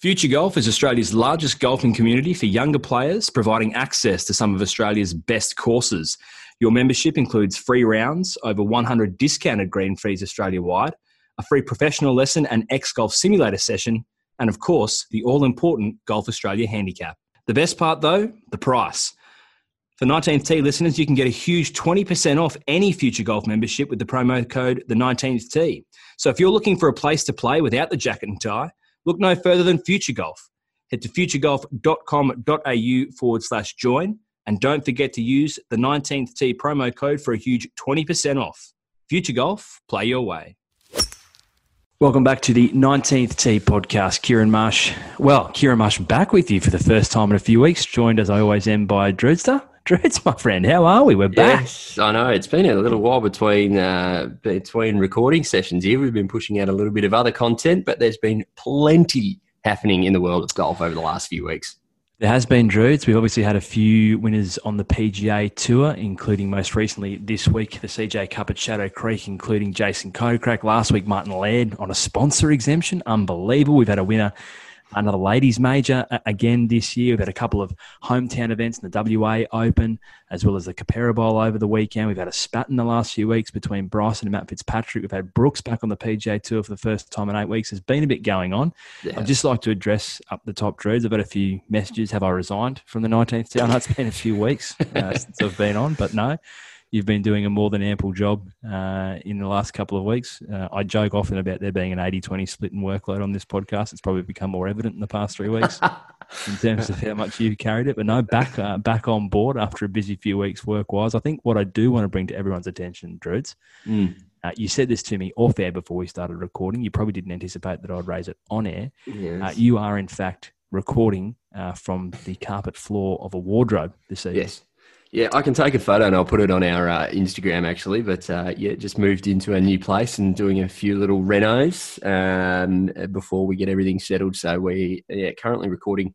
Future Golf is Australia's largest golfing community for younger players, providing access to some of Australia's best courses. Your membership includes free rounds, over 100 discounted green fees Australia wide, a free professional lesson and X Golf simulator session, and of course, the all important Golf Australia handicap. The best part though, the price. For 19th Tee listeners, you can get a huge 20% off any Future Golf membership with the promo code the 19th Tee. So if you're looking for a place to play without the jacket and tie, look no further than Future Golf. Head to futuregolf.com.au forward slash join and don't forget to use the 19th Tee promo code for a huge 20% off. Future Golf, play your way. Welcome back to the 19th Tee podcast. Kieran Marsh. Well, Kieran Marsh back with you for the first time in a few weeks, joined as I always am by Drewster. Drews, my friend, how are we? We're back. Yes, I know. It's been a little while between uh, between recording sessions here. We've been pushing out a little bit of other content, but there's been plenty happening in the world of golf over the last few weeks. There has been, Drews. We've obviously had a few winners on the PGA Tour, including most recently this week the CJ Cup at Shadow Creek, including Jason Kokrak. Last week, Martin Laird on a sponsor exemption. Unbelievable. We've had a winner another ladies major again this year. We've had a couple of hometown events in the WA Open, as well as the Keperra Bowl over the weekend. We've had a spat in the last few weeks between Bryson and Matt Fitzpatrick. We've had Brooks back on the PGA Tour for the first time in eight weeks. There's been a bit going on. Yeah. I'd just like to address up the top, Drews. I've had a few messages. Have I resigned from the 19th tee? I know it's been a few weeks uh, since I've been on, but no you've been doing a more than ample job uh, in the last couple of weeks. Uh, I joke often about there being an 80 20 split in workload on this podcast. It's probably become more evident in the past three weeks in terms of how much you carried it. But no, back uh, back on board after a busy few weeks work wise. I think what I do want to bring to everyone's attention, Druids, mm. Uh, you said this to me off air before we started recording. You probably didn't anticipate that I'd raise it on air. Yes. Uh, you are, in fact, recording uh, from the carpet floor of a wardrobe this evening. Yes. Yeah, I can take a photo and I'll put it on our uh, Instagram actually. But uh, yeah, just moved into a new place and doing a few little renos um, before we get everything settled. So we yeah currently recording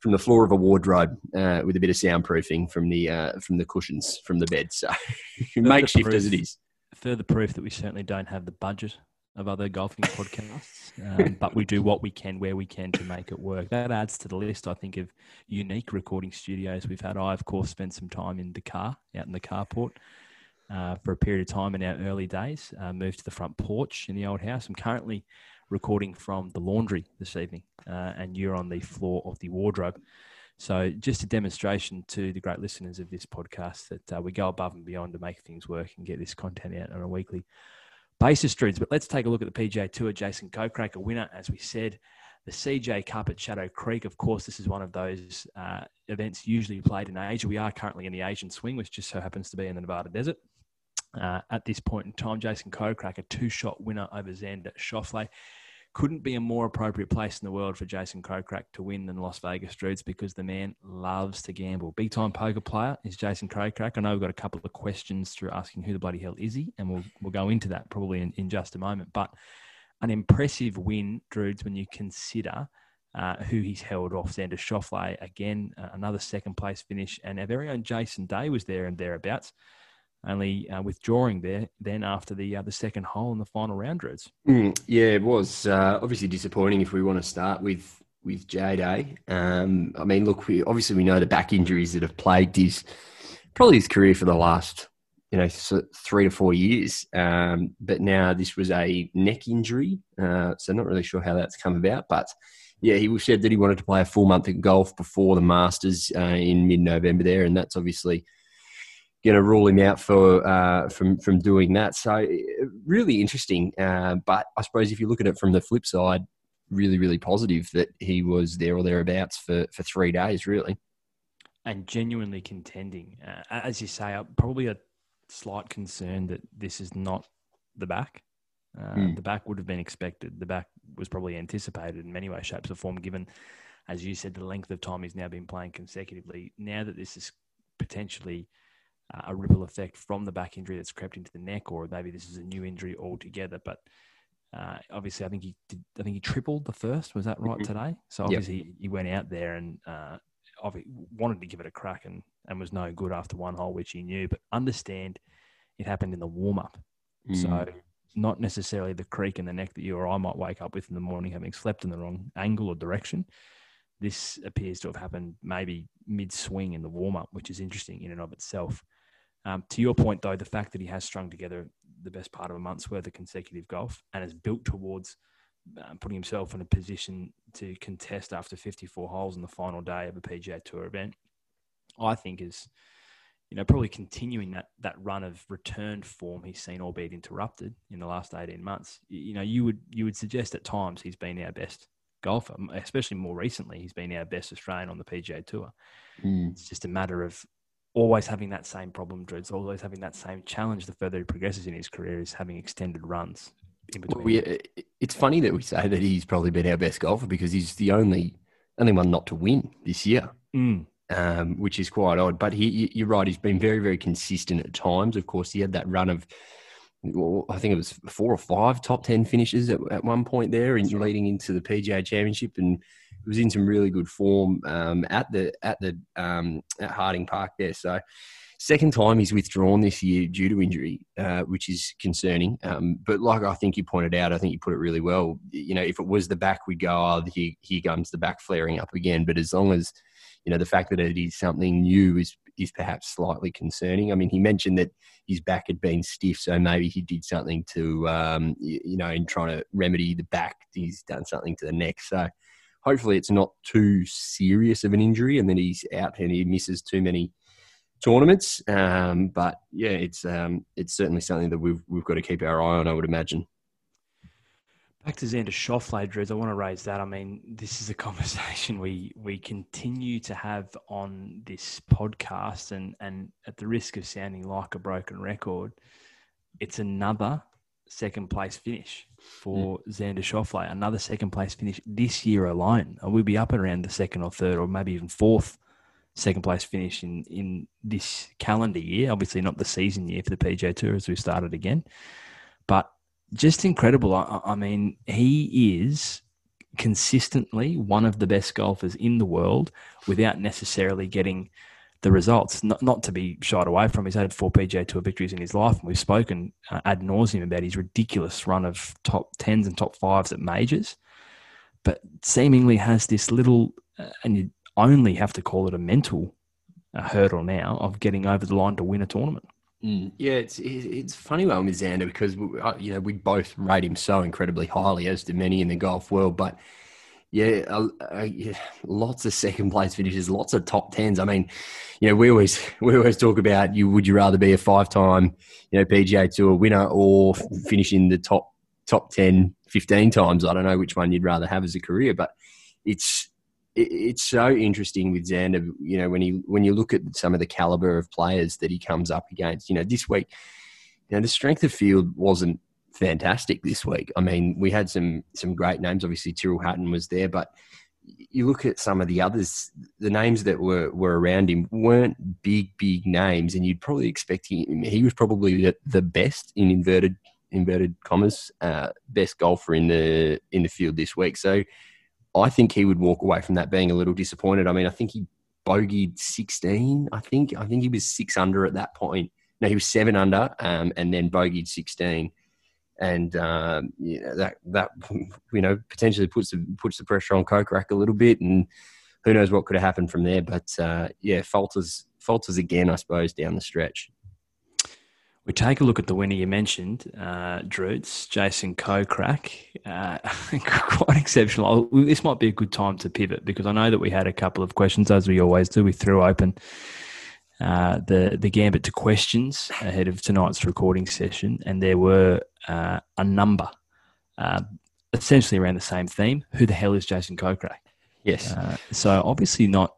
from the floor of a wardrobe uh, with a bit of soundproofing from the uh, from the cushions from the bed. So makeshift as it is. Further proof that we certainly don't have the budget of other golfing podcasts, um, but we do what we can where we can to make it work. That adds to the list, I think, of unique recording studios we've had. I, of course, spent some time in the car, out in the carport. Uh, for a period of time in our early days, uh, moved to the front porch in the old house. I'm currently recording from the laundry this evening, uh, and you're on the floor of the wardrobe. So, just a demonstration to the great listeners of this podcast that uh, we go above and beyond to make things work and get this content out on a weekly basis, Drews. But let's take a look at the PGA Tour. Jason Kokrak, a winner, as we said. The CJ Cup at Shadow Creek, of course, this is one of those uh, events usually played in Asia. We are currently in the Asian swing, which just so happens to be in the Nevada desert. Uh, at this point in time, Jason Kokrak, a two shot winner over Xander Schauffele couldn't be a more appropriate place in the world for Jason Kokrak to win than Las Vegas Streets because the man loves to gamble. Big time poker player is Jason Kokrak. I know we've got a couple of questions through asking who the bloody hell is he, and we'll we'll go into that probably in, in just a moment. But an impressive win, Druids, when you consider uh, who he's held off. Xander Schauffele, again, uh, another second place finish, and our very own Jason Day was there and thereabouts only uh, withdrawing there then after the uh, the second hole in the final round, Drews. Mm, yeah, it was uh, obviously disappointing. If we want to start with with J um, I mean, look, we, obviously we know the back injuries that have plagued his probably his career for the last you know three to four years. Um, but now this was a neck injury, uh, so not really sure how that's come about, but. Yeah, he said that he wanted to play a full month of golf before the Masters uh, in mid-November there, and that's obviously going to rule him out for uh, from from doing that. So really interesting. Uh, but I suppose if you look at it from the flip side, really really positive that he was there or thereabouts for for three days, really, and genuinely contending. Uh, as you say, uh, probably a slight concern that this is not the back. Mm. The back would have been expected. The back was probably anticipated in many ways, shapes, or form, given as you said, the length of time he's now been playing consecutively. Now that this is potentially uh, a ripple effect from the back injury that's crept into the neck, or maybe this is a new injury altogether. But uh, obviously, I think he did, I think he tripled the first. Was that right Mhm. today? So obviously, he, he went out there and uh, wanted to give it a crack and, and was no good after one hole, which he knew. But understand, it happened in the warm up. Mm. So not necessarily the creak in the neck that you or I might wake up with in the morning having slept in the wrong angle or direction. This appears to have happened maybe mid swing in the warm up, which is interesting in and of itself. Um, to your point, though, the fact that he has strung together the best part of a month's worth of consecutive golf and has built towards um, putting himself in a position to contest after 54 holes in the final day of a PGA Tour event, I think is you know, probably continuing that that run of returned form he's seen, albeit interrupted in the last eighteen months. You know, you would you would suggest at times he's been our best golfer, especially more recently. He's been our best Australian on the PGA Tour. Mm. It's just a matter of always having that same problem, Drew. It's always having that same challenge. The further he progresses in his career, is having extended runs in between. Well, we, it's funny that we say that he's probably been our best golfer because he's the only only one not to win this year, Mm, um, which is quite odd. But he, you- you're right; he's been very, very consistent at times. Of course, he had that run of, well, I think it was four or five top ten finishes at, at one point there, and leading into the PGA Championship, and was in some really good form um, at the at the um, at Harding Park there. So. Second time he's withdrawn this year due to injury, uh, which is concerning. Um, but like I think you pointed out, I think you put it really well. You know, if it was the back, we'd go, oh, here, here comes the back flaring up again. But as long as, you know, the fact that it is something new is is perhaps slightly concerning. I mean, he mentioned that his back had been stiff, so maybe he did something to, um, you, you know, in trying to remedy the back, he's done something to the neck. So hopefully it's not too serious of an injury and then he's out and he misses too many tournaments. Um, but yeah, it's um, it's certainly something that we've we've got to keep our eye on. I would imagine. Back to Xander Schauffele, Drews, I want to raise that. I mean, this is a conversation we we continue to have on this podcast, and and at the risk of sounding like a broken record, it's another second place finish for hmm. Xander Schauffele. Another second place finish this year alone. And We'll be up and around the second or third, or maybe even fourth second place finish in in this calendar year. Obviously, not the season year for the PJ Tour as we started again, but just incredible. I- I mean, he is consistently one of the best golfers in the world without necessarily getting the results. Not, not to be shied away from. He's had four PGA Tour victories in his life, and we've spoken uh, ad nauseum about his ridiculous run of top tens and top fives at majors. But seemingly has this little, uh, and you only have to call it a mental uh, hurdle now of getting over the line to win a tournament. Mm. Yeah, it's it- it's a funny one with Xander because we- uh, you know we both rate him so incredibly highly, as do many in the golf world. But yeah, uh, uh, yeah, lots of second place finishes, lots of top tens. I mean, you know, we always we always talk about you. Would you rather be a five time you know PGA Tour winner or finish in the top top 10, 15 times? I don't know which one you'd rather have as a career, but it's it, it's so interesting with Xander. You know, when he when you look at some of the caliber of players that he comes up against. You know, this week, you know, the strength of field wasn't fantastic this week. I mean, we had some some great names. Obviously, Tyrrell Hatton was there, but you look at some of the others, the names that were, were around him weren't big, big names, and you'd probably expect him. He was probably the, best in inverted inverted commas, uh, best golfer in the in the field this week. So I think he would walk away from that being a little disappointed. I mean, I think he bogeyed 16. I think I think he was six under at that point. No, he was seven under, um, and then bogeyed 16. And um, you know, that that you know potentially puts the puts the pressure on Kokrak a little bit, and who knows what could have happened from there. But uh, yeah, falters falters again, I suppose, down the stretch. We take a look at the winner you mentioned, uh, Jason Kokrak. Uh, quite exceptional. Oh, This might be a good time to pivot because I know that we had a couple of questions, as we always do. We threw open uh, the the gambit to questions ahead of tonight's recording session, and there were uh, a number, uh, essentially around the same theme. Who the hell is Jason Kokrak? Yes, Uh, so obviously not.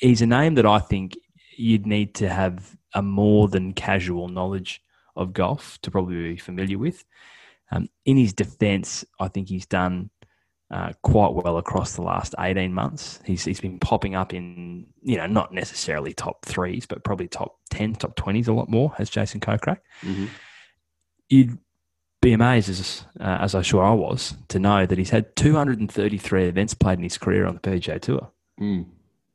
He's a name that I think you'd need to have a more than casual knowledge of golf to probably be familiar with. Um, in his defence, I think he's done uh, quite well across the last 18 months. He's, he's been popping up in, you know, not necessarily top threes, but probably top 10, top 20s a lot more, as Jason Kokrak. Mhm. You'd be amazed, as, uh, as I'm sure I was, to know that he's had 233 events played in his career on the PGA Tour. Mm.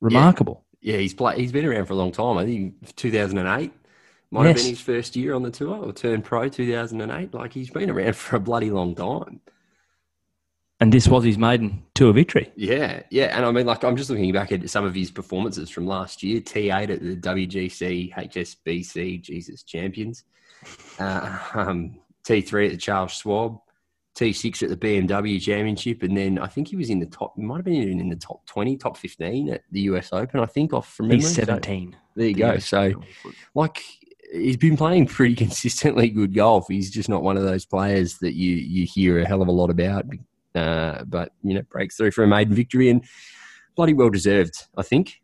Remarkable. Yeah, he's play, He's been around for a long time. I think 2008 might have been his first year on the tour, or turned pro 2008. Like he's been around for a bloody long time. And this was his maiden tour victory. Yeah, yeah, and I mean, like I'm just looking back at some of his performances from last year. T8 at the WGC, HSBC, Jesus Champions. Uh, um, T3 at the Charles Schwab. T6 at the BMW Championship, and then I think he was in the top. Might have been even in the top 20, top 15 at the US Open. I think off from memory. He's So 17. there you The go. US So like he's been playing pretty consistently good golf. He's just not one of those players that you you hear a hell of a lot about. Uh, but you know, breaks through for a maiden victory and bloody well deserved. I think.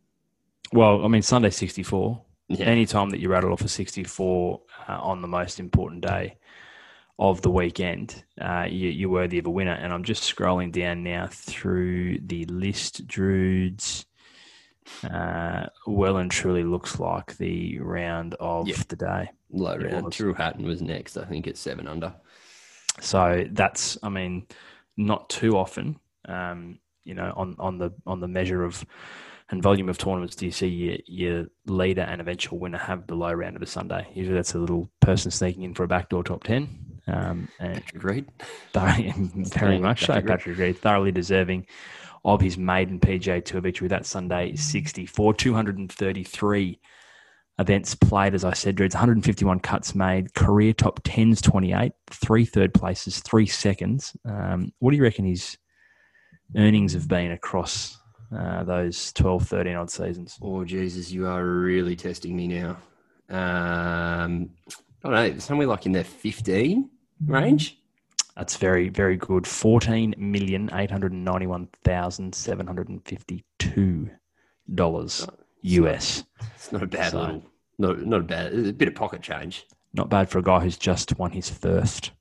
Well, I mean, Sunday 64. Yeah. Anytime that you rattle off a 64 uh, on the most important day of the weekend, uh, you, you're worthy of a winner. And I'm just scrolling down now through the list, Drudes. Uh, well and truly looks like the round of Yeah. the day. Low round. Tyrrell Hatton was next. I think at seven under. So that's, I mean, not too often, um, you know, on, on the on the measure of and volume of tournaments do you see your, your leader and eventual winner have the low round of the Sunday? Usually that's a little person sneaking in for a backdoor top 10. Um, and Patrick Reed. thoroughly, very much so, Patrick Reed. Patrick Reed, thoroughly deserving of his maiden PGA Tour victory that Sunday, 64, 233 events played, as I said. It's 151 cuts made, career top 10s, 28, three third places, three seconds. Um, what do you reckon his earnings have been across uh, those 12, 13 odd seasons? Oh Jesus, you are really testing me now. Um, I don't know, somewhere like in the fifteen range. That's very, very good. Fourteen million eight hundred ninety-one thousand seven hundred and fifty-two dollars US. It's not a bad So- little, not not a bad, a bit of pocket change. Not bad for a guy who's just won his first.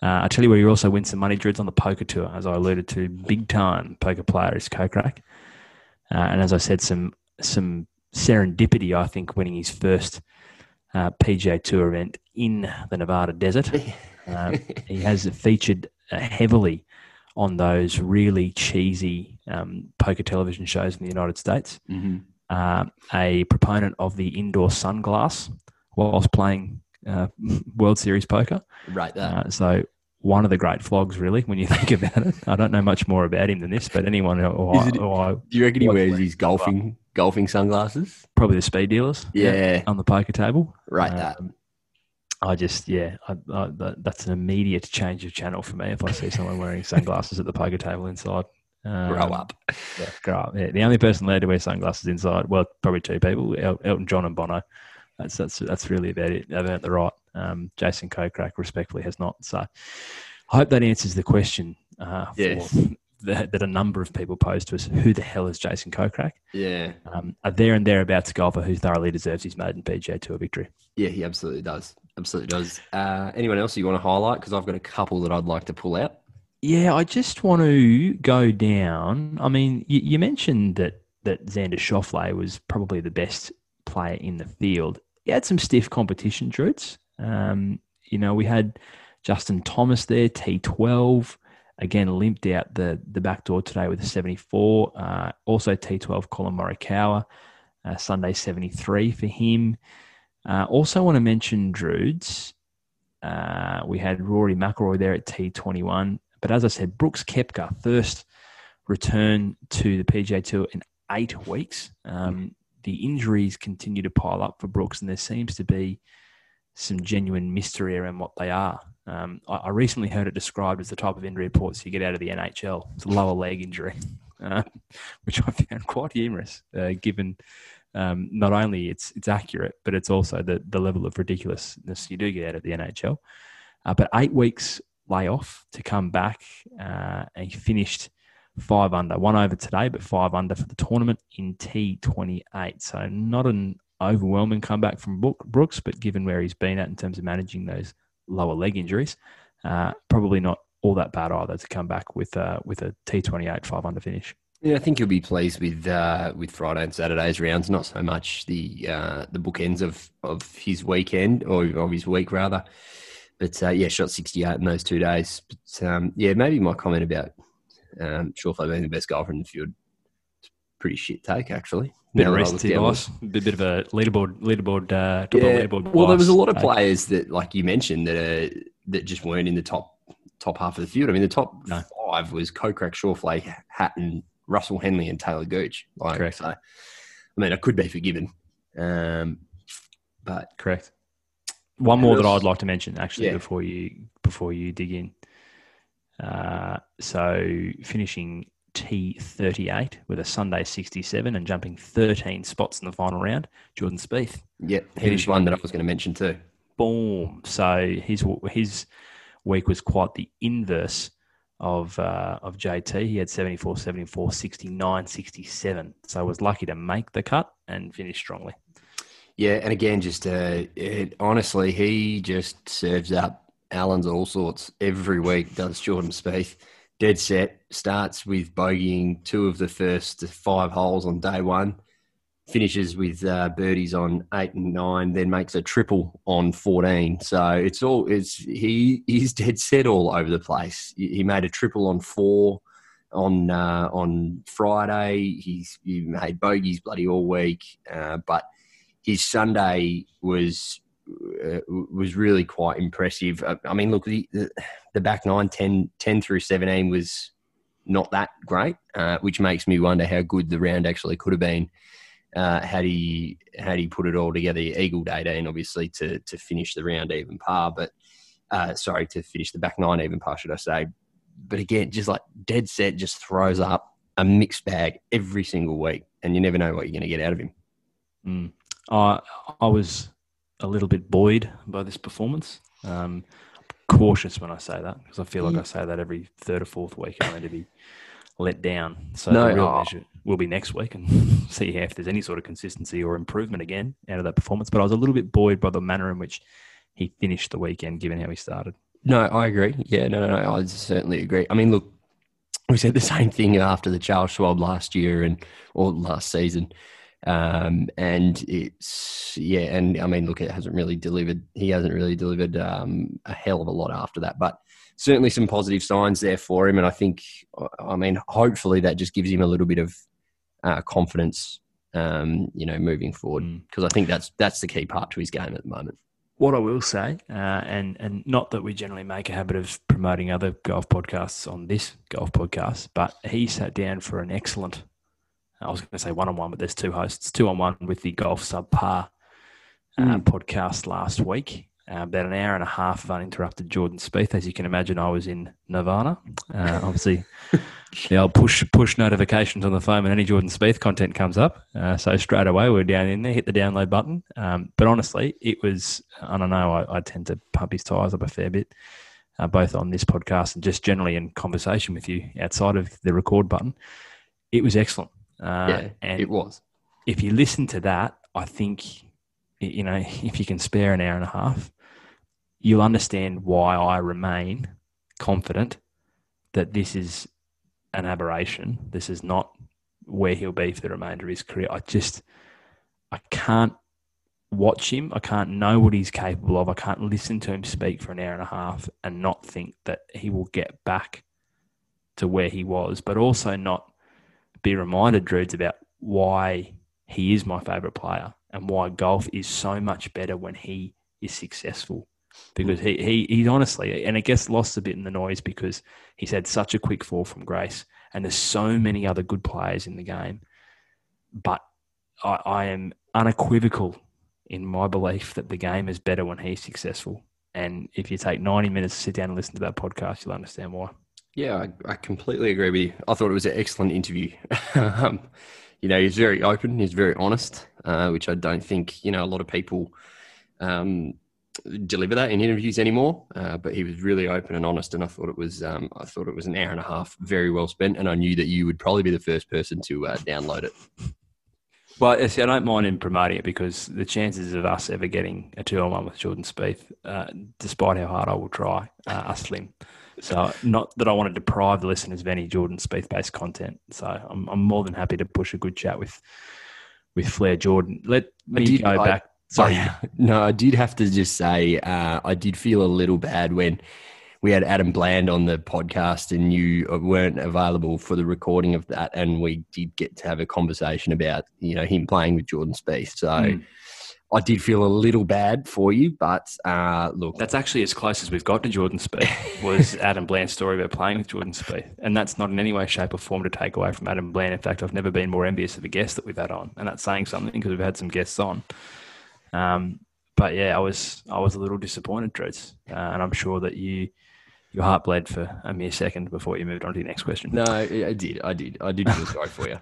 Uh, I tell you where you also win some money, Dreads, on the poker tour, as I alluded to. Big time poker player is Kokrak. Uh, and as I said, some some serendipity, I think, winning his first uh, PGA Tour event in the Nevada desert. Uh, he has featured uh, heavily on those really cheesy um, poker television shows in the United States. Mm-hmm. Uh, a proponent of the indoor sunglass whilst playing uh, World Series poker. Right there. Uh, so one of the great flogs, really, when you think about it. I don't know much more about him than this, but anyone who, who, I, it- I, Do you reckon he wears his golfing golfing sunglasses? probably the speed dealers, Yeah. on the poker table. Right that. Um, I just, yeah, I, I, that's an immediate change of channel for me if I see someone wearing sunglasses at the poker table inside. Um, Grow up. Yeah, grow up. Yeah, the only person allowed to wear sunglasses inside, well, probably two people, El- Elton John and Bono. That's that's that's really about it. They've earned the right. Um, Jason Kokrak, respectfully, has not. So, I hope that answers the question. Uh, for Yes. that, that a number of people posed to us. Who the hell is Jason Kokrak? Yeah. Um, a there and thereabouts golfer who thoroughly deserves his maiden PGA Tour victory. Yeah, he absolutely does. Absolutely does. Uh, anyone else you want to highlight? Because I've got a couple that I'd like to pull out. Yeah, I just want to go down. I mean, you, you mentioned that that Xander Schauffele was probably the best player in the field. He had some stiff competition, Droots. Um, you know, we had Justin Thomas there, T12. Again, limped out the the back door today with a 74. Uh, also T12, Collin Morikawa, uh, Sunday 73 for him. Uh, also want to mention Droods. Uh, we had Rory McIlroy there at T21. But as I said, Brooks Koepka, first return to the PGA Tour in eight weeks. Um, the injuries continue to pile up for Brooks, and there seems to be some genuine mystery around what they are. Um, I, I recently heard it described as the type of injury reports you get out of the NHL. It's a lower leg injury, uh, which I found quite humorous, uh, given um, not only it's it's accurate, but it's also the the level of ridiculousness you do get out of the NHL. Uh, but eight weeks layoff to come back, uh, and he finished five under, one over today, but five under for the tournament in T28. So not an overwhelming comeback from Brooks, but given where he's been at in terms of managing those lower leg injuries, uh, probably not all that bad either to come back with uh, with a T28 five under finish. Yeah, I think you'll be pleased with uh, with Friday and Saturday's rounds. Not so much the uh, the bookends of of his weekend or of his week rather, but uh, yeah, shot sixty eight in those two days. But um, yeah, maybe my comment about um, Schauffele being the best golfer in the field, pretty shit take actually. Bit of that I rest look to down. Bit, of a leaderboard leaderboard. Uh, top Yeah. leaderboard Well, there was a lot of players that, like you mentioned, that uh, that just weren't in the top top half of the field. I mean, the top No. five was Kokrak, Schauffele, Hatton, Russell Henley, and Taylor Gooch. Like, Correct. So, I mean, I could be forgiven, um, but Correct. One more that? I'd like to mention actually Yeah. before you before you dig in. Uh, so finishing T thirty eight with a Sunday sixty seven and jumping thirteen spots in the final round, Jordan Spieth. yeah, he was one that I was going to mention too. Boom. So his his week was quite the inverse of uh, of JT. He had 74, 74, 69, 67. So was lucky to make the cut and finish strongly. Yeah, and again, just uh, it, honestly, he just serves up Allen's all sorts every week. Does Jordan Spieth dead set starts with bogeying two of the first five holes on day one, finishes with uh, birdies on eight and nine, then makes a triple on fourteen. So it's all it's he he's dead set all over the place. He made a triple on four on uh, on Friday. He's he made bogeys bloody all week, uh, but his Sunday was uh, was really quite impressive. Uh, I mean, look, the, the, back nine, 10, 10 through 17 was not that great, uh, which makes me wonder how good the round actually could have been uh, had he had he put it all together. He Eagled 18, obviously, to, to finish the round even par, but uh, sorry, to finish the back nine even par, should I say. But again, just like dead set, just throws up a mixed bag every single week, and you never know what you're going to get out of him. Mm. I I was a little bit buoyed by this performance. Um, cautious when I say that because I feel like I say that every third or fourth week, and only to be let down. So No, the real oh. measure will be next week and see if there's any sort of consistency or improvement again out of that performance. But I was a little bit buoyed by the manner in which he finished the weekend, given how he started. No, I agree. Yeah, no, no, no, I certainly agree. I mean, look, we said the same thing after the Charles Schwab last year and or last season, um, and it's yeah, and I mean, look, it hasn't really delivered. He hasn't really delivered um, a hell of a lot after that, but certainly some positive signs there for him. And I think, I mean, hopefully that just gives him a little bit of uh, confidence, um, you know, moving forward Mm. because I think that's that's the key part to his game at the moment. What I will say, uh, and and not that we generally make a habit of promoting other golf podcasts on this golf podcast, but he sat down for an excellent. I was going to say one on one, but there's two hosts, two on one with the golf subpar uh, podcast last week. Uh, about an hour and a half of uninterrupted Jordan Spieth. As you can imagine, I was in Nirvana. Uh, obviously, the old push push notifications on the phone when any Jordan Spieth content comes up. Uh, so straight away we're down in there, hit the download button. Um, but honestly, it was. I don't know. I, I tend to pump his tires up a fair bit, uh, both on this podcast and just generally in conversation with you outside of the record button. It was excellent. Uh, yeah, and it was. if you listen to that, I think you know if you can spare an hour and a half, you'll understand why I remain confident that this is an aberration. This is not where he'll be for the remainder of his career. I just I can't watch him. I can't know what he's capable of. I can't listen to him speak for an hour and a half and not think that he will get back to where he was, but also not be reminded, Druids, about why he is my favourite player and why golf is so much better when he is successful. Because he, he he's honestly, and it gets lost a bit in the noise because he's had such a quick fall from grace, and there's so many other good players in the game. But I, I am unequivocal in my belief that the game is better when he's successful. And if you take 90 minutes to sit down and listen to that podcast, you'll understand why. Yeah, I, I completely agree with you. I thought it was an excellent interview. um, you know, he's very open, he's very honest, uh, which I don't think, you know, a lot of people um, deliver that in interviews anymore. Uh, but he was really open and honest, and I thought it was, um, I thought it was an hour and a half, very well spent. And I knew that you would probably be the first person to uh, download it. Well, I see, I don't mind him promoting it because the chances of us ever getting a two on one with Jordan Spieth, uh, despite how hard I will try, uh, are slim. So, not that I want to deprive the listeners of any Jordan Spieth based content. So, I'm, I'm more than happy to push a good chat with with Flair Jordan. Let me did- go I- back. Sorry. I- no, I did have to just say uh, I did feel a little bad when we had Adam Bland on the podcast and you weren't available for the recording of that, and we did get to have a conversation about you know him playing with Jordan Spieth. So Mm. I did feel a little bad for you, but uh, look, That's actually as close as we've got to Jordan Spieth was Adam Bland's story about playing with Jordan Spieth, and that's not in any way, shape, or form to take away from Adam Bland. In fact, I've never been more envious of a guest that we've had on, and that's saying something because we've had some guests on. Um, but yeah, I was I was a little disappointed, Drews, uh, and I'm sure that you your heart bled for a mere second before you moved on to the next question. no, I did, I did, I did feel sorry for you.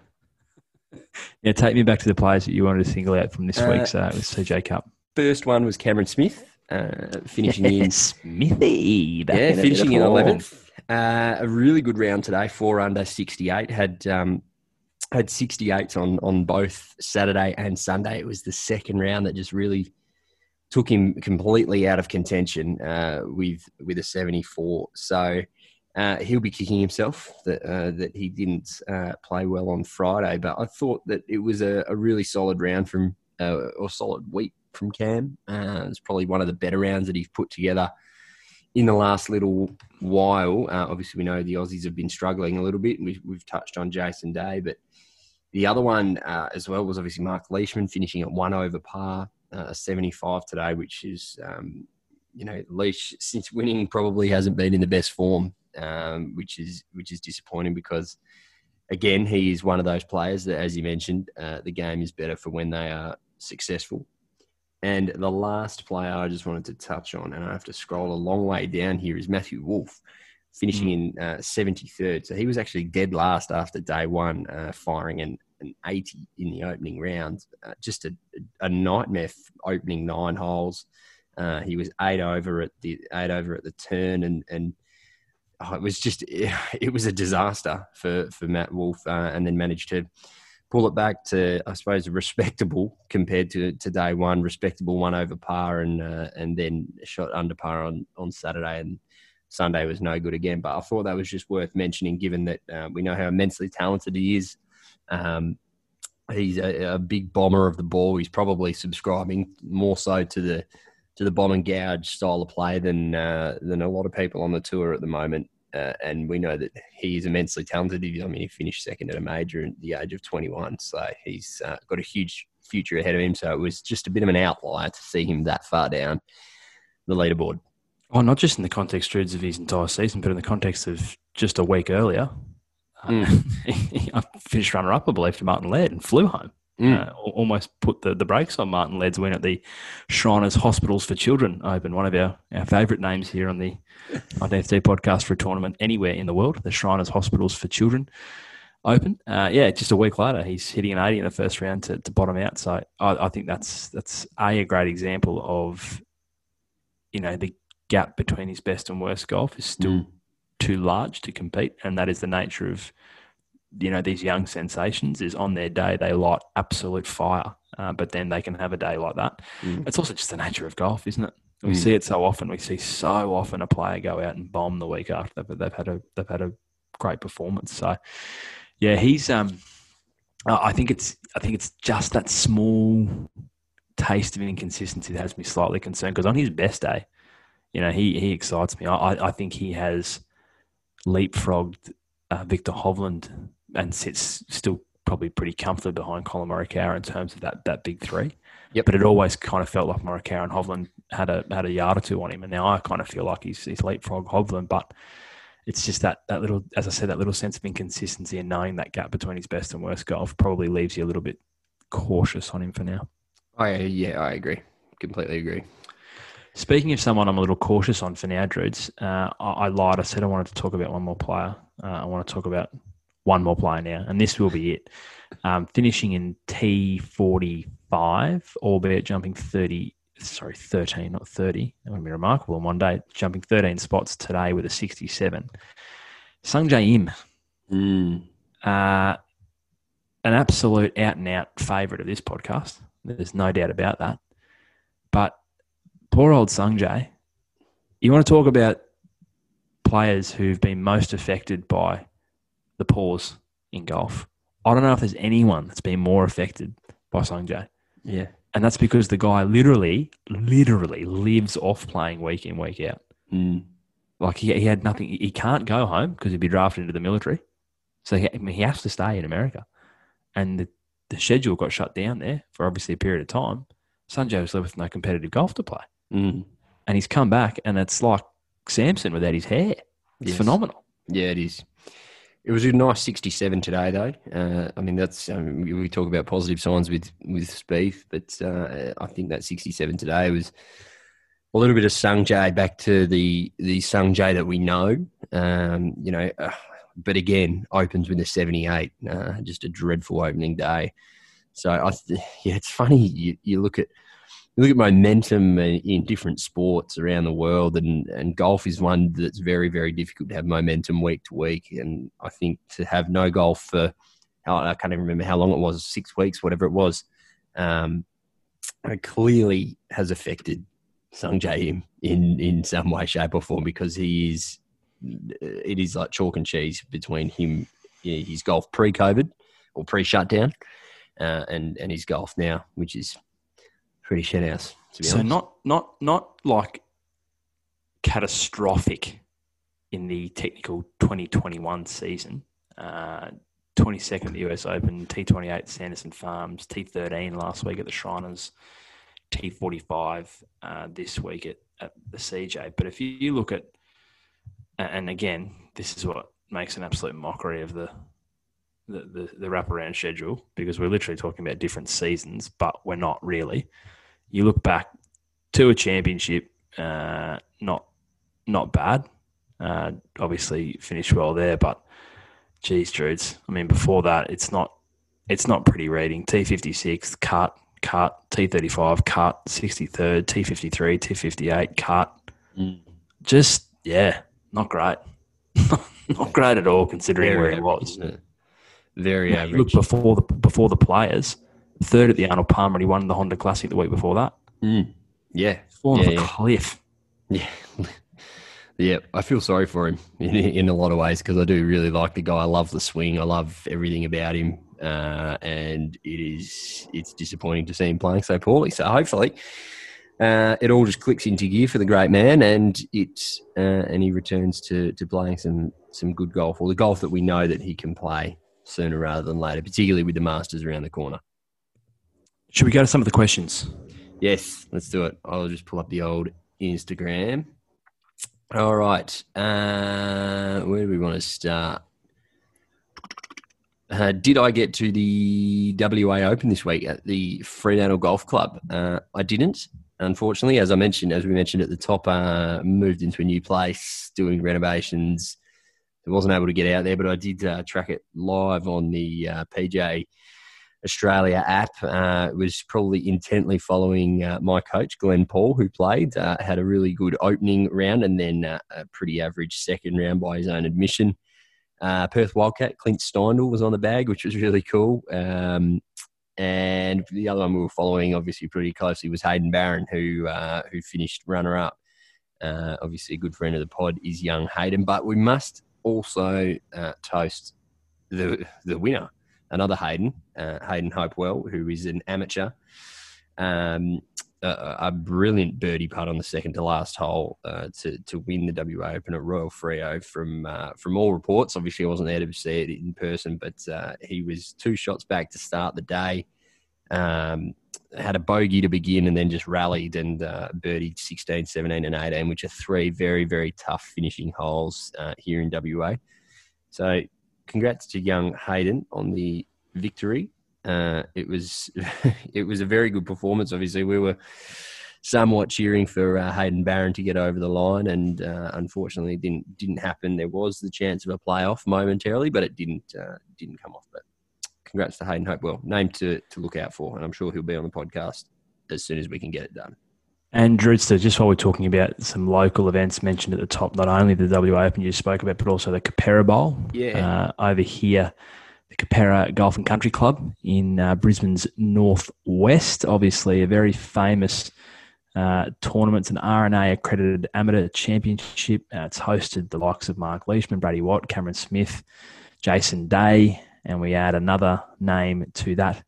Yeah, take me back to the players that you wanted to single out from this Uh, week's uh, CJ Cup. First one was Cameron Smith, uh, finishing in Smithy, back yeah, in finishing in eleventh. Uh, a really good round today. Four under sixty eight. Had um, had sixty eights on on both Saturday and Sunday. It was the second round that just really took him completely out of contention uh, with with a seventy four. So. Uh, he'll be kicking himself that uh, that he didn't uh, play well on Friday, but I thought that it was a, a really solid round from uh, or solid week from Cam. Uh, it's probably one of the better rounds that he's put together in the last little while. Uh, obviously, we know the Aussies have been struggling a little bit, we've, we've touched on Jason Day, but the other one as well was obviously Mark Leishman finishing at one over par, uh, 75 today, which is, um, you know, Leish since winning probably hasn't been in the best form, um, which is which is disappointing because. Again, he is one of those players that, as you mentioned, uh, the game is better for when they are successful. And the last player I just wanted to touch on, and I have to scroll a long way down here, is Matthew Wolff, finishing in uh, 73rd. So he was actually dead last after day one, uh, firing an, an 80 in the opening round. Uh, just a, a nightmare f- opening nine holes. Uh, he was eight over at the eight over at the turn, and and oh, it was just it was a disaster for for Matt Wolff, uh, and then managed to pull it back to, I suppose, respectable compared to, to day one, respectable one over par, and uh, and then shot under par on, on Saturday and Sunday was no good again. But I thought that was just worth mentioning, given that uh, we know how immensely talented he is. Um, he's a, a big bomber of the ball. He's probably subscribing more so to the to the bomb and gouge style of play than uh, than a lot of people on the tour at the moment. Uh, and we know that he is immensely talented. I mean, he finished second at a major at the age of 21, so he's uh, got a huge future ahead of him. So it was just a bit of an outlier to see him that far down the leaderboard. Oh, not just in the context, Drews, of his entire season, but in the context of just a week earlier. Uh, I finished runner up, I believe, to Martin Laird and flew home. Mm. Uh, almost put the, the brakes on Martin Laird's win at the Shriners Hospitals for Children Open, one of our, our favourite names here on the IDFT podcast for a tournament anywhere in the world, the Shriners Hospitals for Children Open. Uh, yeah, just a week later, he's hitting an 80 in the first round to, to bottom out. So I, I think that's that's a, a great example of, you know, the gap between his best and worst golf is still Mm. too large to compete, and that is the nature of you know these young sensations. Is on their day they light absolute fire, uh, but then they can have a day like that. Mm. It's also just the nature of golf, isn't it? We Mm. see it so often. We see so often a player go out and bomb the week after they've, they've had a they've had a great performance. So yeah, he's um, I think it's I think it's just that small taste of inconsistency that has me slightly concerned because on his best day, you know, he he excites me. I I, I think he has leapfrogged uh, Viktor Hovland and sits still probably pretty comfortably behind Collin Morikawa in terms of that that big three. Yep. But it always kind of felt like Morikawa and Hovland had a had a yard or two on him, and now I kind of feel like he's he's leapfrogged Hovland, but. It's just that, that little, as I said, that little sense of inconsistency and knowing that gap between his best and worst golf probably leaves you a little bit cautious on him for now. I, yeah, I agree. Completely agree. Speaking of someone I'm a little cautious on for now, Drudes, uh, I, I lied. I said I wanted to talk about one more player. Uh, I want to talk about one more player now, and this will be it. Um, finishing in T45, albeit jumping 30, sorry, 13, not 30. That would be remarkable in one day. Jumping 13 spots today with a 67. Sungjae Im. Mm. Uh, an absolute out and out favourite of this podcast. There's no doubt about that. But poor old Sungjae, you want to talk about players who've been most affected by the pause in golf. I don't know if there's anyone that's been more affected by Sungjae. Yeah. And that's because the guy literally, literally lives off playing week in, week out. Mm. Like he, he had nothing. He can't go home because he'd be drafted into the military. So he, I mean, he has to stay in America. And the, the schedule got shut down there for obviously a period of time. Sungjae was left with no competitive golf to play. Mm. And he's come back and it's like Samson without his hair. It's Yes. phenomenal. Yeah, it is. It was a nice 67 today, though. Uh, I mean, that's um, we talk about positive signs with with Spieth, but uh, I think that 67 today was a little bit of Sung back to the the Sung that we know. Um, you know, uh, but again, opens with a 78. Uh, just a dreadful opening day. So I, yeah, it's funny. You, you look at you look at momentum in different sports around the world, and, and golf is one that's very, very difficult to have momentum week to week. And I think to have no golf for, I can't even remember how long it was, six weeks, whatever it was, um, it clearly has affected Sungjae Im in, in some way, shape, or form because he is, it is like chalk and cheese between him, his golf pre COVID or pre shutdown, uh, and, and his golf now, which is pretty shit house. So honest. not not not like catastrophic in the technical 2021 season. Uh, 22nd at the US Open, T28 at Sanderson Farms, T13 last week at the Shriners, T45 uh, this week at, at the CJ. But if you, you look at, and again, this is what makes an absolute mockery of the the, the, the wraparound schedule because we're literally talking about different seasons, but we're not really. You look back to a championship, uh, not not bad. Uh, obviously, finished well there, but geez, Drudes. I mean, before that, it's not it's not pretty reading. T fifty six, cut, cut. T thirty five, cut. Sixty third, T fifty three, T fifty eight, cut. Mm. Just yeah, not great. not great at all, considering where Very it average, was. isn't it? Very Yeah, average. look before the before the players, third at the Arnold Palmer, and he won the Honda Classic the week before that. Mm. Yeah, Fallen Yeah, off a yeah. cliff. yeah, yeah. I feel sorry for him in, in a lot of ways because I do really like the guy. I love the swing. I love everything about him, uh, and it is it's disappointing to see him playing so poorly. So hopefully. Uh, it all just clicks into gear for the great man, and it uh, and he returns to, to playing some some good golf, or the golf that we know that he can play sooner rather than later, particularly with the Masters around the corner. Should we go to some of the questions? Yes, let's do it. I'll just pull up the old Instagram. All right. Uh, where do we want to start? Uh, did I get to the WA Open this week at the Fremantle Golf Club? Uh, I didn't, unfortunately. As I mentioned, as we mentioned at the top, uh, moved into a new place, doing renovations. I wasn't able to get out there, but I did uh, track it live on the uh, PJ Australia app. Uh, was probably intently following uh, my coach, Glenn Paul, who played. Uh, had a really good opening round and then uh, a pretty average second round by his own admission. Uh, Perth Wildcat, Clint Steindl was on the bag, which was really cool. Um, and the other one we were following, obviously pretty closely, was Hayden Barron, who uh, who finished runner up. Obviously, a good friend of the pod is young Hayden, but we must also toast the the winner, another Hayden, uh, Hayden Hopewell, who is an amateur. Um, a, a brilliant birdie putt on the second to last hole uh, to to win the WA Open at Royal Frio. From uh, from all reports, obviously I wasn't there to see it in person, but uh, he was two shots back to start the day. Um, had a bogey to begin and then just rallied and uh, birdied 16, 17, and 18, which are three very, very tough finishing holes uh, here in WA. So, congrats to young Hayden on the victory. Uh, it was it was a very good performance. Obviously, we were somewhat cheering for uh, Hayden Barron to get over the line, and uh, unfortunately, it didn't didn't happen. There was the chance of a playoff momentarily, but it didn't uh, didn't come off. But congrats to Hayden Hopewell, name to to look out for, and I'm sure he'll be on the podcast as soon as we can get it done. And Drewster, just while we're talking about some local events mentioned at the top, not only the WA Open you spoke about, but also the Keperra Bowl Yeah. uh, over here the Keperra Golf and Country Club in uh, Brisbane's northwest. Obviously, a very famous uh, tournament. It's an R&A accredited amateur championship. Uh, it's hosted the likes of Mark Leishman, Brady Watt, Cameron Smith, Jason Day, and we add another name to that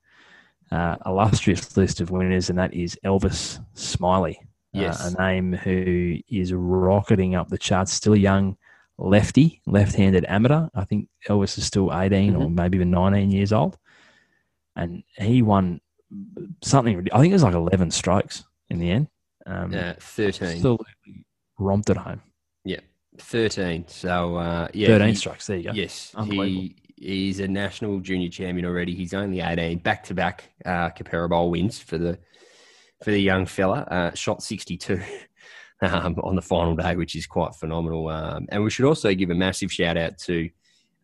uh, illustrious list of winners, and that is Elvis Smylie. Uh, a name who is rocketing up the charts. Still a young lefty, left-handed amateur. I think Elvis is still 18 or maybe even 19 years old, and he won something. I think it was like 11 strokes in the end. Um, Uh, 13. absolutely romped it home. yeah, 13. So, uh, yeah. 13 he- strokes. There you go. Yes, he he's a national junior champion already. He's only eighteen, back to back Keperra Bowl wins for the for the young fella. Uh, shot sixty two um, on the final day, which is quite phenomenal. Um, and we should also give a massive shout out to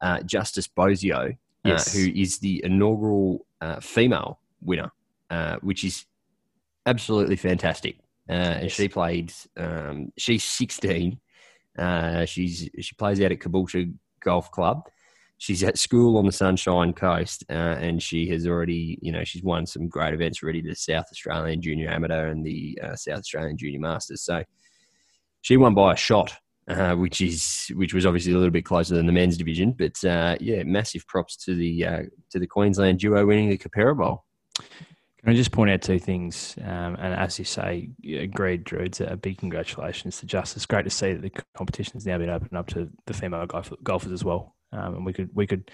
uh, Justice Bosio, Yes. uh, who is the inaugural uh, female winner, uh, which is absolutely fantastic. Uh, And she played. Um, she's sixteen. Uh, she's she plays out at Caboolture Golf Club. She's at school on the Sunshine Coast, uh, and she has already, you know, she's won some great events already to South Australian Junior Amateur and the uh, South Australian Junior Masters. So she won by a shot, uh, which is which was obviously a little bit closer than the men's division. But uh, yeah, massive props to the uh, to the Queensland duo winning the Keperra Bowl. Can I just point out two things? Um, and as you say, agreed, Drew. It's a big congratulations to Justice. Great to see that the competition has now been opened up to the female golfers as well. Um, and we could we could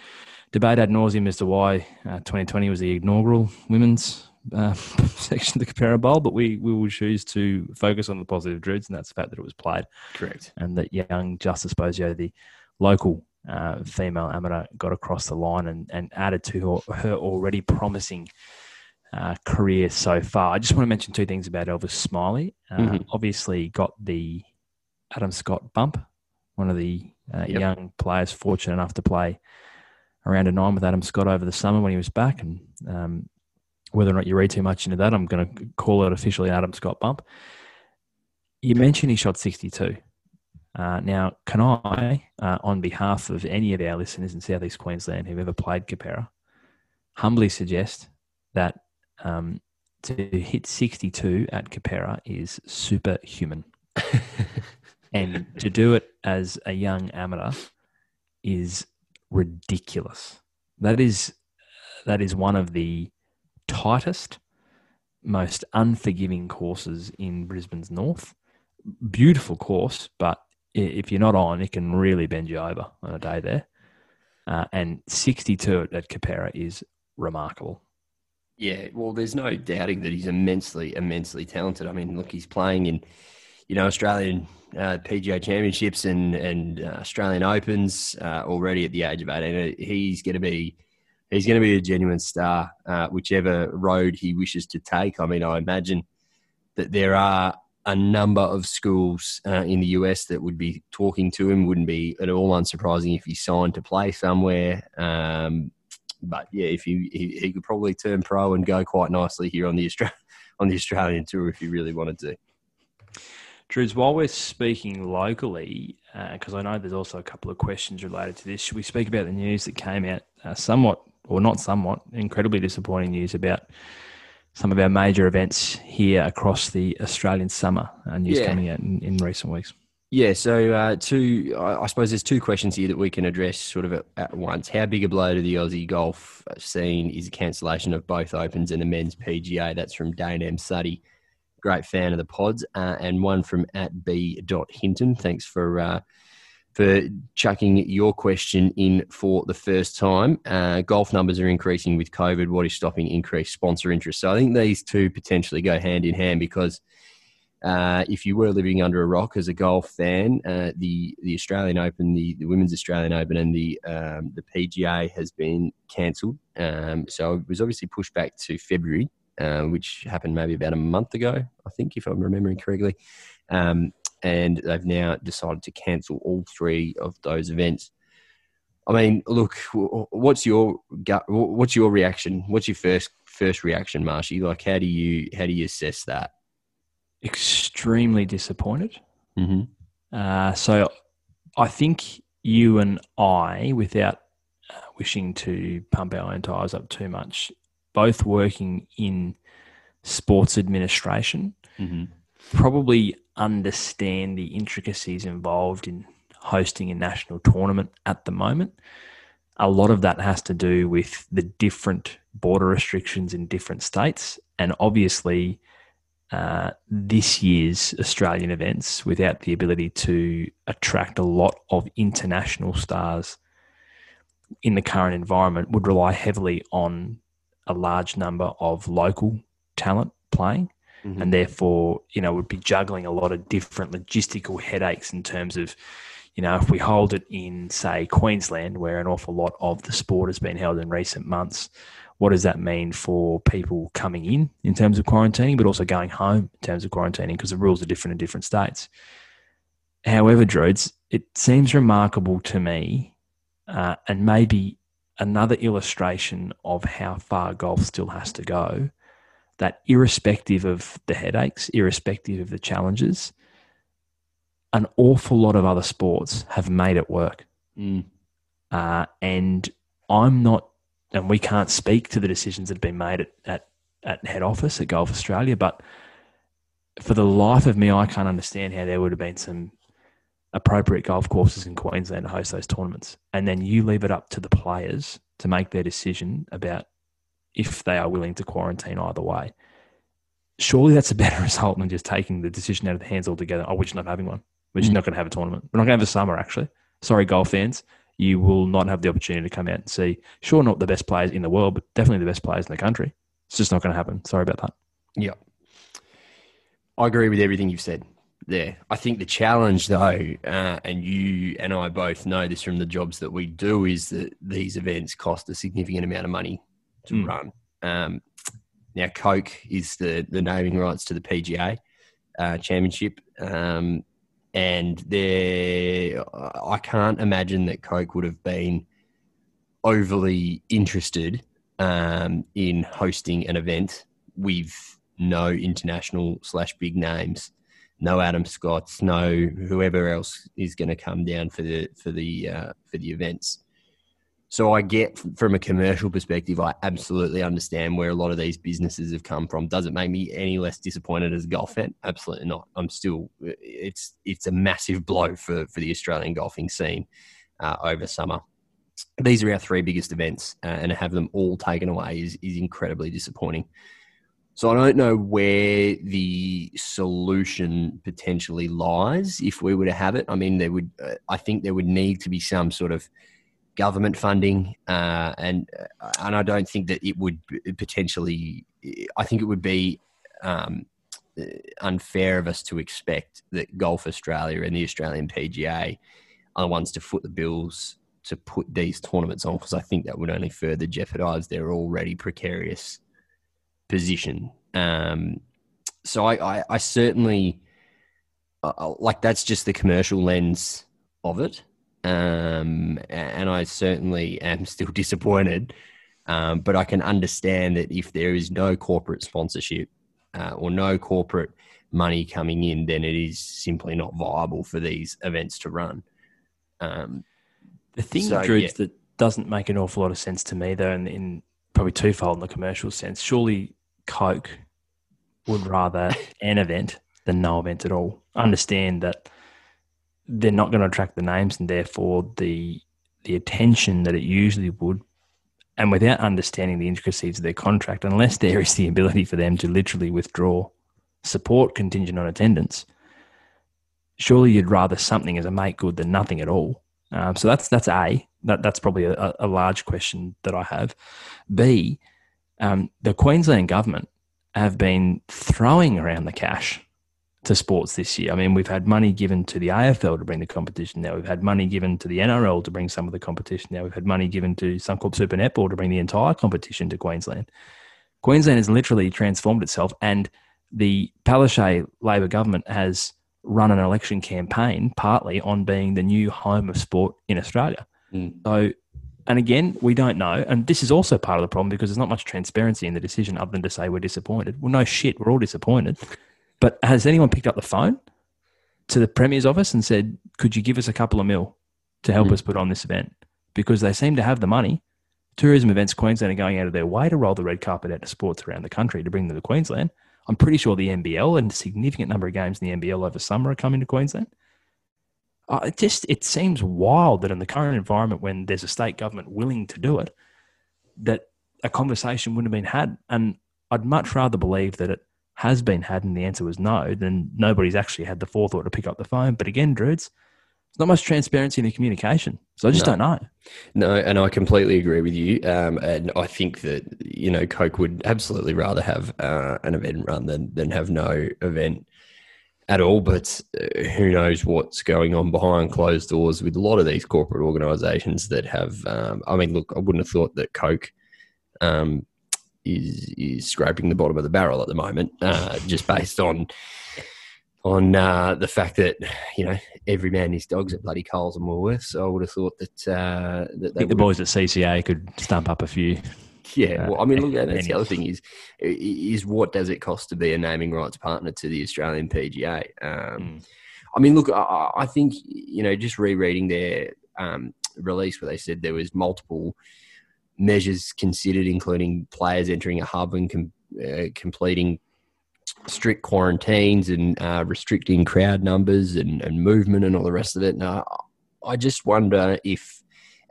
debate ad nauseum as to why uh, 2020 was the inaugural women's uh, section of the Keperra Bowl, but we we will choose to focus on the positive, Drews, and that's the fact that it was played Correct. and that young Justice Bosio, the local uh, female amateur, got across the line and, and added to her, her already promising uh, career so far. I just want to mention two things about Elvis Smylie. Uh, Mhm. Obviously, got the Adam Scott bump, one of the uh, Yep. young players fortunate enough to play around a nine with Adam Scott over the summer when he was back. And um, whether or not you read too much into that, I'm going to call it officially Adam Scott bump. You mentioned he shot 62. Uh, now, can I, uh, on behalf of any of our listeners in Southeast Queensland who've ever played Keperra, humbly suggest that um, to hit 62 at Keperra is superhuman. and to do it as a young amateur is ridiculous. That is that is one of the tightest, most unforgiving courses in Brisbane's north. Beautiful course, but if you're not on, it can really bend you over on a day there. Uh, and 62 at, at Keperra is remarkable. Yeah, well, there's no doubting that he's immensely, immensely talented. I mean, look, he's playing in, you know, Australian uh, PGA Championships and and uh, Australian Opens uh, already at the age of 18. He's going to be, he's going to be a genuine star, uh, whichever road he wishes to take. I mean, I imagine that there are a number of schools uh, in the US that would be talking to him. Wouldn't be at all unsurprising if he signed to play somewhere. Um, but yeah, if he, he he could probably turn pro and go quite nicely here on the Austra- on the Australian tour if he really wanted to. Drews, while we're speaking locally, because I know there's also a couple of questions related to this, should we speak about the news that came out uh, somewhat, or not somewhat, incredibly disappointing news about some of our major events here across the Australian summer? Uh, news Yeah. coming out in, in recent weeks. Yeah, so uh, two. I I suppose there's two questions here that we can address sort of at, at once. How big a blow to the Aussie golf scene is the cancellation of both Opens and the men's PGA? That's from Dane M. Suddy, great fan of the pods, uh, and one from at b Hinton. Thanks for uh, for chucking your question in for the first time. Uh, golf numbers are increasing with COVID. What is stopping increased sponsor interest? So I think these two potentially go hand in hand because uh, if you were living under a rock as a golf fan, uh, the the Australian Open, the, the Women's Australian Open, and the um, the PGA has been cancelled. Um, so it was obviously pushed back to February, uh, which happened maybe about a month ago, I think, if I'm remembering correctly. Um, and they've now decided to cancel all three of those events. I mean, look, what's your gut? What's your reaction? What's your first first reaction, Marshy? Like, how do you how do you assess that? Extremely disappointed. Mm-hmm. Uh, so I think you and I, without uh, wishing to pump our own tyres up too much. Both working in sports administration, Mm-hmm. probably understand the intricacies involved in hosting a national tournament at the moment. A lot of that has to do with the different border restrictions in different states. And obviously, uh, this year's Australian events, without the ability to attract a lot of international stars in the current environment, would rely heavily on a large number of local talent playing Mhm. and therefore, you know, would be juggling a lot of different logistical headaches in terms of, you know, if we hold it in, say, Queensland, where an awful lot of the sport has been held in recent months, what does that mean for people coming in in terms of quarantining, but also going home in terms of quarantining because the rules are different in different states? However, Droids, it seems remarkable to me, uh, and maybe another illustration of how far golf still has to go that irrespective of the headaches, irrespective of the challenges, an awful lot of other sports have made it work. Mm. Uh, and I'm not, and we can't speak to the decisions that have been made at, at, at head office at Golf Australia, but for the life of me, I can't understand how there would have been some appropriate golf courses in Queensland to host those tournaments. And then you leave it up to the players to make their decision about if they are willing to quarantine either way. Surely that's a better result than just taking the decision out of the hands altogether. Oh, we're just not having one. We're just Mm. not going to have a tournament. We're not going to have a summer, actually. Sorry, golf fans. You will not have the opportunity to come out and see, sure, not the best players in the world, but definitely the best players in the country. It's just not going to happen. Sorry about that. Yeah. I agree with everything you've said there. I think the challenge, though, uh, and you and I both know this from the jobs that we do, is that these events cost a significant amount of money to Mm. run. Um, now, Coke is the, the naming rights to the PGA uh, Championship. Um, and there, I can't imagine that Coke would have been overly interested um, in hosting an event with no international slash big names, no Adam Scotts, no whoever else is going to come down for the for the uh, for the events. So I get from a commercial perspective, I absolutely understand where a lot of these businesses have come from. Does it make me any less disappointed as a golf fan? Absolutely not. I'm still it's it's a massive blow for for the Australian golfing scene uh, over summer. These are our three biggest events, uh, and to have them all taken away is is incredibly disappointing. So I don't know where the solution potentially lies if we were to have it. I mean, there would, uh, I think there would need to be some sort of government funding, uh, and uh, and I don't think that it would potentially. I think it would be um, uh, unfair of us to expect that Golf Australia and the Australian PGA are the ones to foot the bills to put these tournaments on because I think that would only further jeopardise their already precarious position. Um, so I, I, I certainly uh, like that's just the commercial lens of it, um, and I certainly am still disappointed. Um, but I can understand that if there is no corporate sponsorship uh, or no corporate money coming in, then it is simply not viable for these events to run. Um, The thing, So, Drew, yeah. that doesn't make an awful lot of sense to me, though, in, in probably twofold in the commercial sense. Surely Coke would rather an event than no event at all. Understand that they're not going to attract the names, and therefore the the attention that it usually would. And without understanding the intricacies of their contract, unless there is the ability for them to literally withdraw support contingent on attendance, surely you'd rather something as a make good than nothing at all. Um, so that's that's a that that's probably a, a large question that I have. B, um, the Queensland government have been throwing around the cash to sports this year. I mean, we've had money given to the AFL to bring the competition now. We've had money given to the NRL to bring some of the competition now. We've had money given to some called Super Netball to bring the entire competition to Queensland. Queensland has literally transformed itself, and the Palaszczuk Labor government has run an election campaign partly on being the new home of sport in Australia. Mm. So, and again, we don't know. And this is also part of the problem because there's not much transparency in the decision other than to say we're disappointed. Well, no shit, we're all disappointed. But has anyone picked up the phone to the Premier's office and said, could you give us a couple of mil to help Mm. us put on this event? because they seem to have the money. Tourism Events Queensland are going out of their way to roll the red carpet out to sports around the country to bring them to Queensland. I'm pretty sure the NBL and a significant number of games in the NBL over summer are coming to Queensland. Uh, it just it seems wild that in the current environment, when there's a state government willing to do it, that a conversation wouldn't have been had. And I'd much rather believe that it has been had and the answer was no than nobody's actually had the forethought to pick up the phone. But again, Druids, there's not much transparency in the communication. So I just No. don't know. No, and I completely agree with you. Um, and I think that you know Coke would absolutely rather have uh, an event run than than have no event at all. But uh, who knows what's going on behind closed doors with a lot of these corporate organisations that have. Um, I mean, look, I wouldn't have thought that Coke um, is is scraping the bottom of the barrel at the moment, uh, just based on on uh, the fact that you know every man his dogs at bloody Coles and Woolworths. So I would have thought that uh, that I they think the boys at CCA could stump up a few. yeah. uh, Well, I mean, look, that's the other thing is is what does it cost to be a naming rights partner to the Australian PGA? Um, Mm. I mean, look, I, I think you know, just rereading their um, release where they said there was multiple measures considered, including players entering a hub and com- uh, completing strict quarantines and uh, restricting crowd numbers and, and movement and all the rest of it. And I, I just wonder if.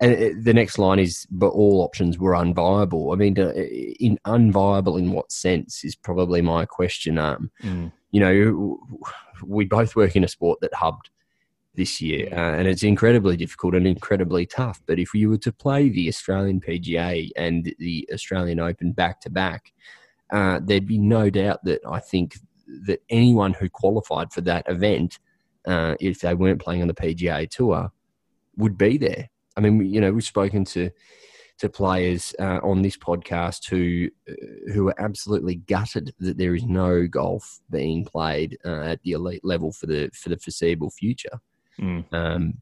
And the next line is, but all options were unviable. I mean, uh, in unviable in what sense is probably my question. Um, Mm. you know, we both work in a sport that hubbed this year, uh, and it's incredibly difficult and incredibly tough. But if you were to play the Australian PGA and the Australian Open back to back, uh, there'd be no doubt that I think that anyone who qualified for that event, uh, if they weren't playing on the PGA Tour, would be there. I mean, you know, we've spoken to to players uh, on this podcast who uh, who are absolutely gutted that there is no golf being played uh, at the elite level for the for the foreseeable future. Mm. Um,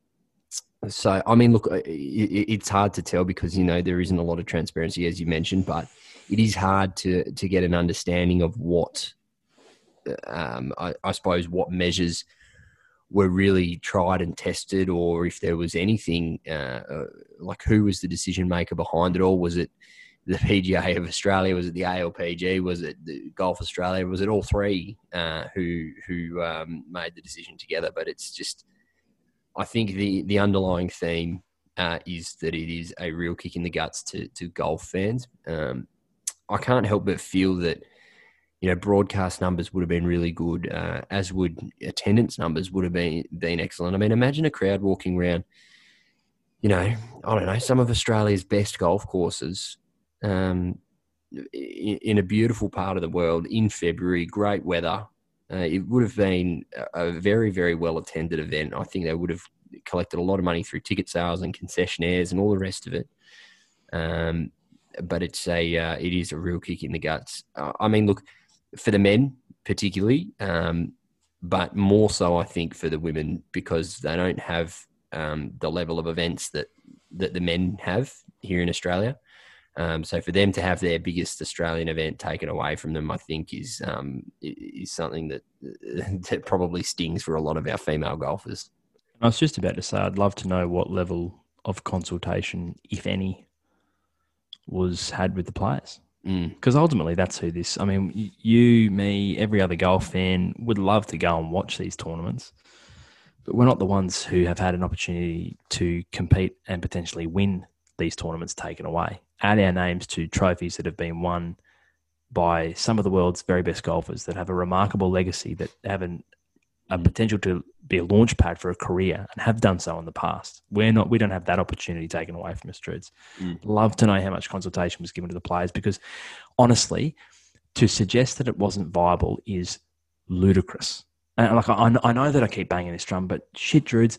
so, I mean, look, it's hard to tell because you know there isn't a lot of transparency, as you mentioned, but it is hard to to get an understanding of what, um, I, I suppose, what measures were really tried and tested, or if there was anything uh, uh, like who was the decision maker behind it all? Was it the PGA of Australia? Was it the ALPG? Was it the Golf Australia? Was it all three uh, who who um, made the decision together? But it's just, I think the the underlying theme uh, is that it is a real kick in the guts to to golf fans. Um, I can't help but feel that you know broadcast numbers would have been really good, uh, as would attendance numbers would have been been excellent. I mean, imagine a crowd walking around. You know, I don't know some of Australia's best golf courses um, in, in a beautiful part of the world in February, great weather. Uh, it would have been a very, very well attended event. I think they would have collected a lot of money through ticket sales and concessionaires and all the rest of it. Um, but it's a uh, it is a real kick in the guts. Uh, I mean, look for the men particularly, um, but more so I think for the women because they don't have um, the level of events that that the men have here in Australia. Um, so for them to have their biggest Australian event taken away from them, I think is um, is something that that probably stings for a lot of our female golfers. I was just about to say, I'd love to know what level of consultation, if any, was had with the players. Mm. Because ultimately, that's who this. I mean, you, me, every other golf fan would love to go and watch these tournaments, but we're not the ones who have had an opportunity to compete and potentially win these tournaments taken away. Add our names to trophies that have been won by some of the world's very best golfers that have a remarkable legacy that have an, a mm. potential to be a launch pad for a career and have done so in the past. We're not. We don't have that opportunity taken away from us, Druids. Mm. Love to know how much consultation was given to the players because, honestly, to suggest that it wasn't viable is ludicrous. And like I, I know that I keep banging this drum, but shit, Druids,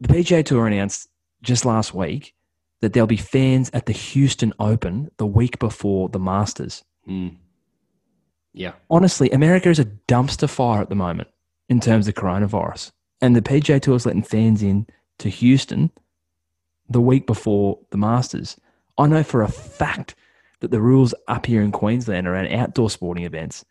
the PGA Tour announced just last week that there'll be fans at the Houston Open the week before the Masters. Mm. Yeah, Honestly, America is a dumpster fire at the moment in terms of coronavirus, and the PGA Tour is letting fans in to Houston the week before the Masters. I know for a fact that the rules up here in Queensland around outdoor sporting events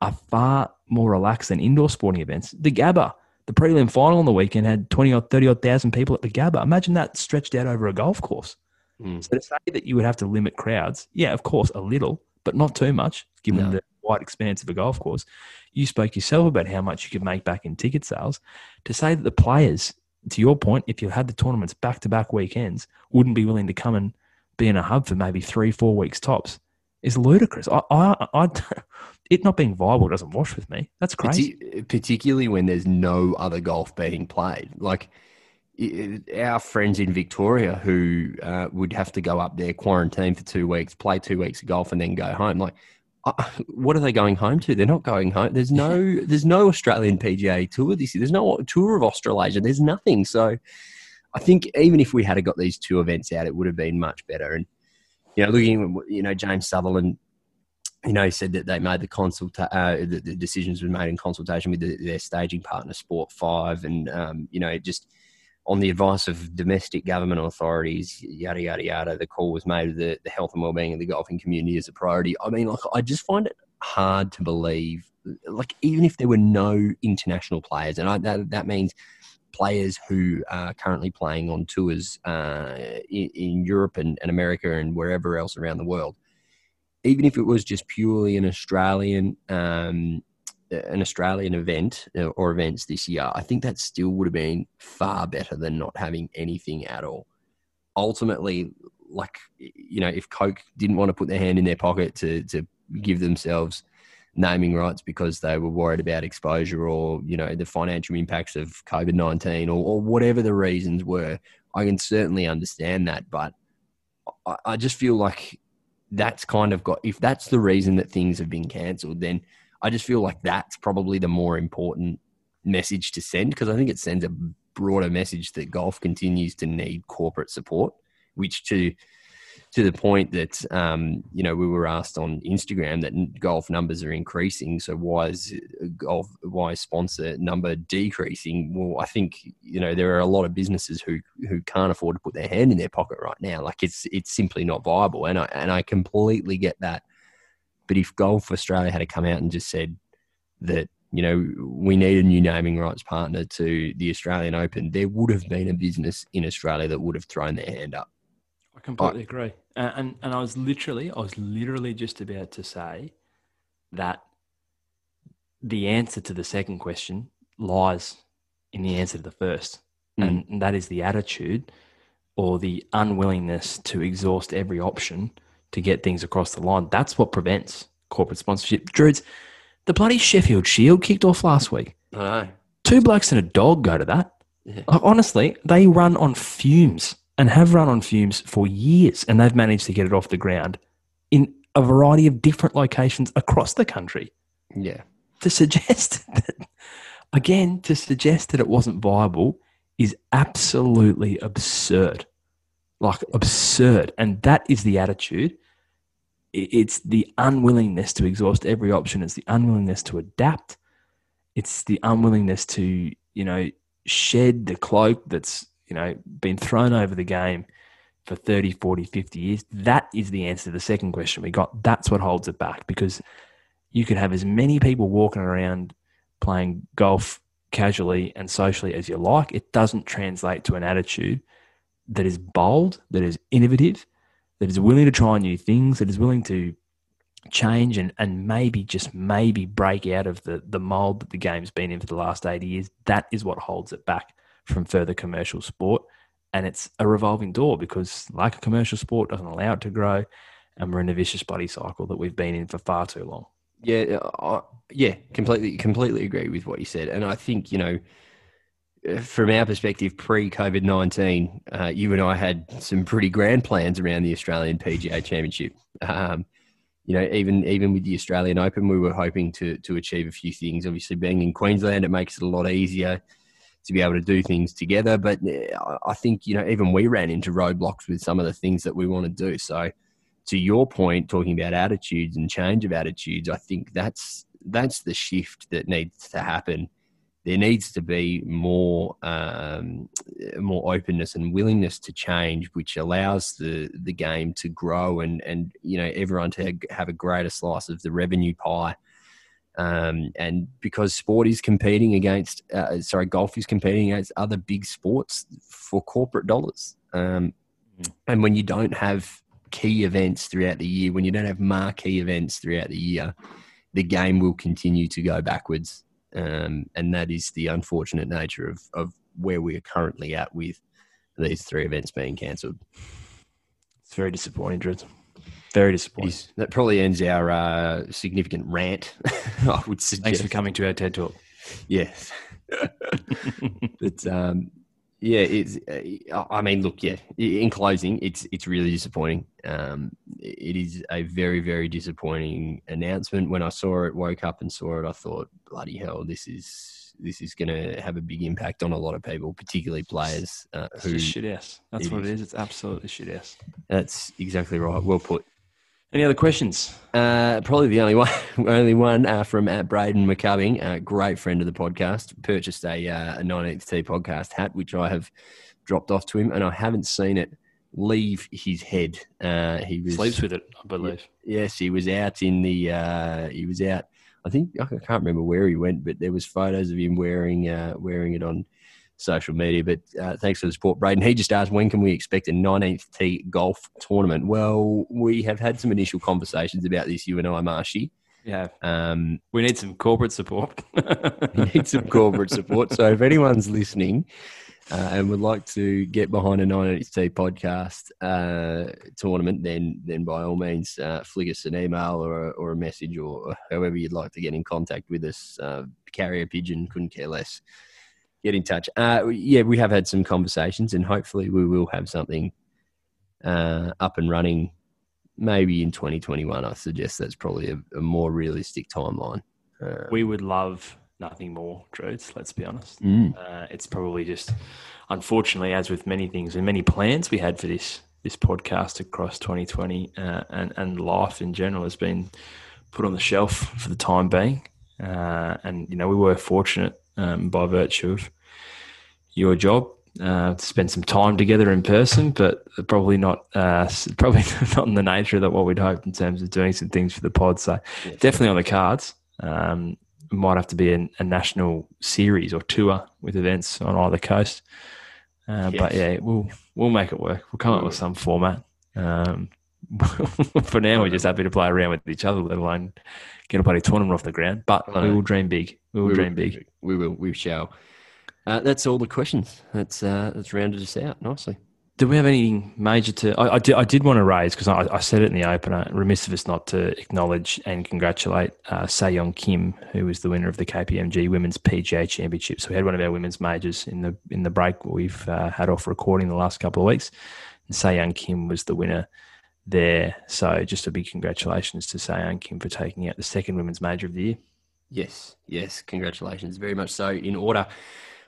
are far more relaxed than indoor sporting events. The Gabba, the prelim final on the weekend had 20 or 30 odd thousand people at the Gabba. Imagine that stretched out over a golf course. Mm. So to say that you would have to limit crowds, yeah, of course, a little, but not too much, given No. the wide expanse of a golf course. You spoke yourself about how much you could make back in ticket sales. To say that the players, to your point, if you had the tournaments back to back weekends, wouldn't be willing to come and be in a hub for maybe three, four weeks tops is ludicrous. I, I, I, it not being viable doesn't wash with me. That's crazy. Parti- particularly when there's no other golf being played. Like i- i- our friends in Victoria who uh, would have to go up there, quarantine for two weeks, play two weeks of golf, and then go home. Like, uh, what are they going home to? They're not going home. There's no, there's no Australian PGA tour this year. There's no tour of Australasia. There's nothing. So, I think even if we had got these two events out, it would have been much better. And you know, looking, you know, James Sutherland you know, said that they made the consult, uh, the, the decisions were made in consultation with the, their staging partner, Sport Five, and um, you know, just on the advice of domestic government authorities, yada yada yada. The call was made the, the health and well-being of the golfing community as a priority. I mean, like, I just find it hard to believe, like, even if there were no international players, and I, that that means players who are currently playing on tours uh, in, in Europe and, and America and wherever else around the world even if it was just purely an Australian um, an Australian event uh, or events this year, I think that still would have been far better than not having anything at all. Ultimately, like you know, if Coke didn't want to put their hand in their pocket to to give themselves naming rights because they were worried about exposure or you know the financial impacts of COVID nineteen or, or whatever the reasons were, I can certainly understand that, but I, I just feel like that's kind of got if that's the reason that things have been cancelled then i just feel like that's probably the more important message to send because i think it sends a broader message that golf continues to need corporate support which to to the point that um, you know we were asked on Instagram that golf numbers are increasing. So why is golf why is sponsor number decreasing? Well, I think you know there are a lot of businesses who who can't afford to put their hand in their pocket right now. Like it's it's simply not viable, and I and I completely get that. But if Golf Australia had to come out and just said that you know we need a new naming rights partner to the Australian Open, there would have been a business in Australia that would have thrown their hand up. I completely agree. And, and and I was literally, I was literally just about to say that the answer to the second question lies in the answer to the first, Mm. and that is the attitude or the unwillingness to exhaust every option to get things across the line. That's what prevents corporate sponsorship. Druids, the bloody Sheffield Shield kicked off last week. I know. Two blokes and a dog go to that. Yeah. Honestly, they run on fumes and have run on fumes for years, and they've managed to get it off the ground in a variety of different locations across the country. Yeah. To suggest that, again, to suggest that it wasn't viable is absolutely absurd. Like, absurd. And that is the attitude. It's the unwillingness to exhaust every option, it's the unwillingness to adapt, it's the unwillingness to, you know, shed the cloak that's you know been thrown over the game for 30 40 50 years. That is the answer to the second question we got. That's what holds it back because you could have as many people walking around playing golf casually and socially as you like. It doesn't translate to an attitude that is bold that is innovative that is willing to try new things that is willing to change and, and maybe just maybe break out of the, the mold that the game's been in for the last 80 years. That is what holds it back from further commercial sport. And it's a revolving door because, like a commercial sport, doesn't allow it to grow. And we're in a vicious bloody cycle that we've been in for far too long. Yeah, uh, yeah, completely, completely agree with what you said, and I think you know, uh, from our perspective, pre COVID nineteen, uh, you and I had some pretty grand plans around the Australian PGA Championship. Um, you know, even even with the Australian Open, we were hoping to to achieve a few things. Obviously, being in Queensland, it makes it a lot easier to be able to do things together. But uh, I- think you know, even we ran into roadblocks with some of the things that we want to do. So to your point, talking about attitudes and change of attitudes, I think that's that's the shift that needs to happen. There needs to be more um, more openness and willingness to change, which allows the the game to grow and and you know everyone to have a greater slice of the revenue pie. Um, and because sport is competing against, uh, sorry, golf is competing against other big sports for corporate dollars. Um, and when you don't have key events throughout the year, when you don't have marquee events throughout the year, the game will continue to go backwards. Um, and that is the unfortunate nature of, of where we are currently at with these three events being cancelled. It's very disappointing, Drew. Very disappointing. Is- That probably ends our uh, significant rant. I would suggest. Thanks for coming to our TED Talk. Yes. but um, yeah, it's. Uh, I mean, look, yeah. In closing, it's it's really disappointing. Um, it is a very very disappointing announcement. When I saw it, woke up and saw it, I thought, bloody hell, this is this is going to have a big impact on a lot of people, particularly players uh, It's who. just shit ass. That's it what is. it is. It's absolutely shit ass. That's exactly right. Well put. Any other questions? Uh, probably the only one, only one uh, from at Braden McCubbing, a great friend of the podcast. Purchased a, uh, a 19th T podcast hat, which I have dropped off to him, and I haven't seen it leave his head. Uh, he was Sleeps with it, I believe. Yes, he was out in the. Uh, he was out. I think I can't remember where he went, but there was photos of him wearing uh, wearing it on social media. But uh, thanks for the support, Braden. He just asked when can we expect a 19th T golf tournament. Well, we have had some initial conversations about this. You and I, Marshy. Yeah. Um, We need some corporate support. we need some corporate support. So if anyone's listening uh, and would like to get behind a 980 podcast uh, tournament, then then by all means, uh, flick us an email or, a- or a message or however you'd like to get in contact with us. Uh, carrier pigeon, couldn't care less. Get in touch. Uh, yeah, we have had some conversations, and hopefully we will have something uh, up and running. Maybe in 2021, I suggest that's probably a, a more realistic timeline. Uh, we would love nothing more, Druids, let's be honest. mm. Uh, it's probably just, unfortunately, as with many things and many plans we had for this this podcast across 2020 uh, and and life in general has been put on the shelf for the time being. Uh, and you know we were fortunate um, by virtue of your job uh, to spend some time together in person, but probably not uh, probably not in the nature that what we'd hoped in terms of doing some things for the pod. So definitely on the cards. Um, might have to be a, a national series or tour with events on either coast. Uh, But yeah, we'll we'll make it work. We'll come up with some format. Um, for now, we're just happy to play around with each other, let alone get a bloody tournament off the ground. But we will dream big. We will dream big. We will. We shall. Uh, that's all the questions. That's uh, that's rounded us out nicely. Do we have anything major to? I, I, did, I did want to raise because I, I said it in the opener. Remiss of us not to acknowledge and congratulate uh, Sei Young Kim, who was the winner of the KPMG Women's PGA Championship. So we had one of our women's majors in the in the break we've uh, had off recording the last couple of weeks. And Sei Young Kim was the winner there. So just a big congratulations to Sei Young Kim for taking out the second women's major of the year. Yes, yes. Congratulations, very much so. In order,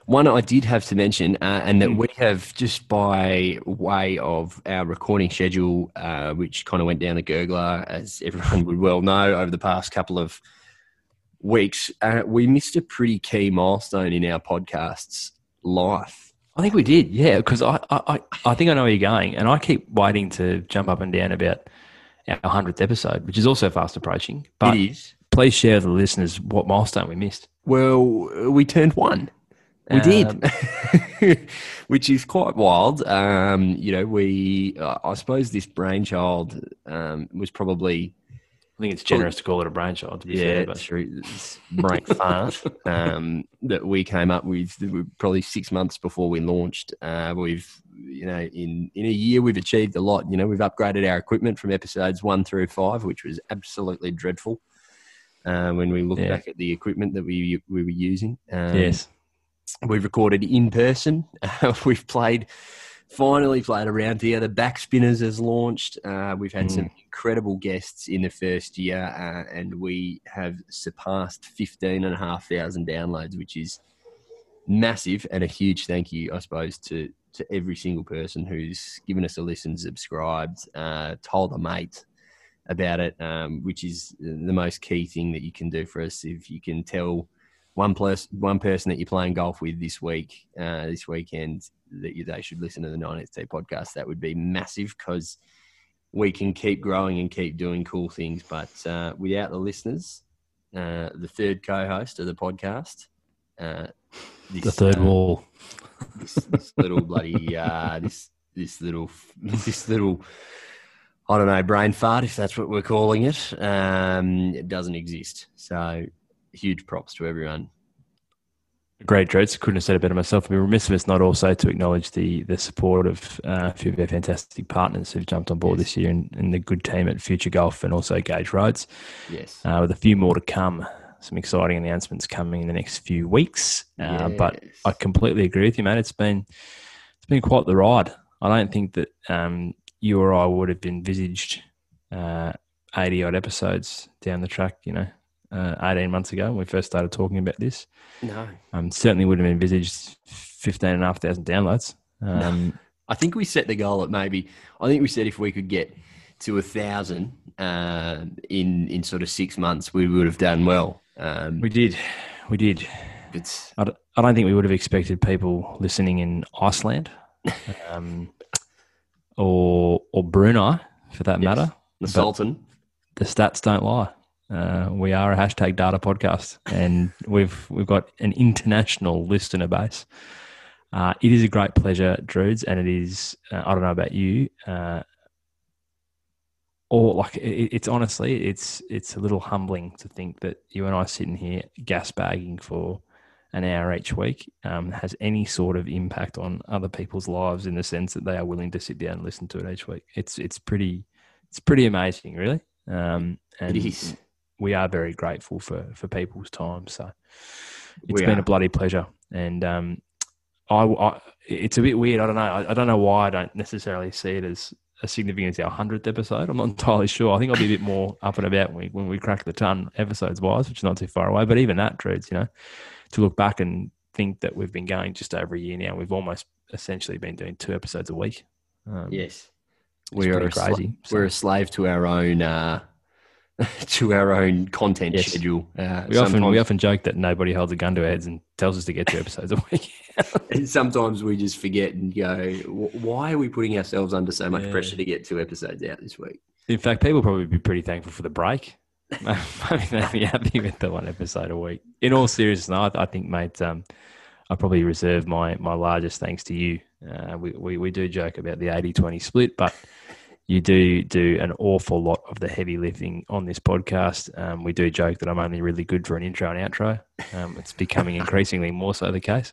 one I did have to mention, uh, and that we have just by way of our recording schedule, uh, which kind of went down the gurgler, as everyone would well know, over the past couple of weeks, uh, we missed a pretty key milestone in our podcast's life. I think we did, yeah, because I, I, I- think I know where you're going, and I keep waiting to jump up and down about our hundredth episode, which is also fast approaching. But it is. Please share with the listeners what milestone we missed. Well, we turned one. We did. Um, which is quite wild. Um, you know, we, uh, I suppose this brainchild um, was probably, I think it's generous to call it a brainchild. To be yeah, fair, this brain fart um, that we came up with probably six months before we launched. Uh, we've, you know, in, in a year, we've achieved a lot. You know, we've upgraded our equipment from episodes one through five, which was absolutely dreadful. Uh, when we look Yeah. back at the equipment that we we were using, um, yes, We've recorded in person. we've played, finally played around together. Backspinners has launched. Uh, we've had some incredible guests in the first year, uh, and we have surpassed 15,500 downloads, which is massive. And a huge thank you, I suppose, to, to every single person who's given us a listen, subscribed, uh, told a mate about it, um, which is the most key thing that you can do for us. If you can tell one plus one person that you're playing golf with this week, uh, this weekend, that you, they should listen to the 9XT podcast. That would be massive because we can keep growing and keep doing cool things. But uh, without the listeners, uh, the third co-host of the podcast. Uh, this, The third uh, wall. This, this little bloody uh, this this little this little I don't know brain fart if that's what we're calling it. Um, it doesn't exist. So huge props to everyone. Great, Dreads. Couldn't have said it better myself. I'd be remiss of us not also to acknowledge the the support of uh, a few of our fantastic partners who've jumped on board Yes. this year and, and the good team at Future Golf and also Gage Roads. Yes. uh, with a few more to come. Some exciting announcements coming in the next few weeks. Uh, But I completely agree with you, man. It's been it's been quite the ride. I don't think that um, you or I would have envisaged uh, eighty odd episodes down the track. You know, uh, eighteen months ago when we first started talking about this. no. Um, certainly would have envisaged fifteen and a half thousand downloads. Um, I think we set the goal at maybe. I think we said if we could get to a thousand uh, in in sort of six months, we would have done well. Um, we did, we did. it's I, d- I don't think we would have expected people listening in Iceland um, or or Brunei, for that Yes. matter. the But Sultan. the stats don't lie. Uh, we are a hashtag data podcast, and we've we've got an international listener base. Uh, it is a great pleasure, Druids, and it is. Uh, I don't know about you, uh, or like it, it's honestly, it's it's a little humbling to think that you and I sitting here gas bagging for an hour each week um, has any sort of impact on other people's lives in the sense that they are willing to sit down and listen to it each week. It's it's pretty it's pretty amazing, really. Um, and It is. we are very grateful for for people's time. So it's We been are. a bloody pleasure, and um, I, I it's a bit weird. I don't know. I, I don't know why I don't necessarily see it as a significant as our hundredth episode. I'm not entirely sure. I think I'll be a bit more up and about when we when we crack the ton episodes wise, which is not too far away. But even that, Drews, you know, to look back and think that we've been going just over a year now. We've almost essentially been doing two episodes a week. Um, Yes, we are pretty a sla- crazy. So- we're a slave to our own uh, to our own content Yes. schedule. Uh, we often we often joke that nobody holds a gun to our heads and tells us to get two episodes a week. And sometimes we just forget and go, why are we putting ourselves under so much Yeah. pressure to get two episodes out this week? In fact, people will probably be pretty thankful for the break. Maybe they'd be happy with the one episode a week. In all seriousness, I, I think, mate, um, I probably reserve my my largest thanks to you. Uh, we, we we do joke about the 80-20 split, but you do do an awful lot of the heavy lifting on this podcast. Um, we do joke that I'm only really good for an intro and outro. Um, it's becoming increasingly more so the case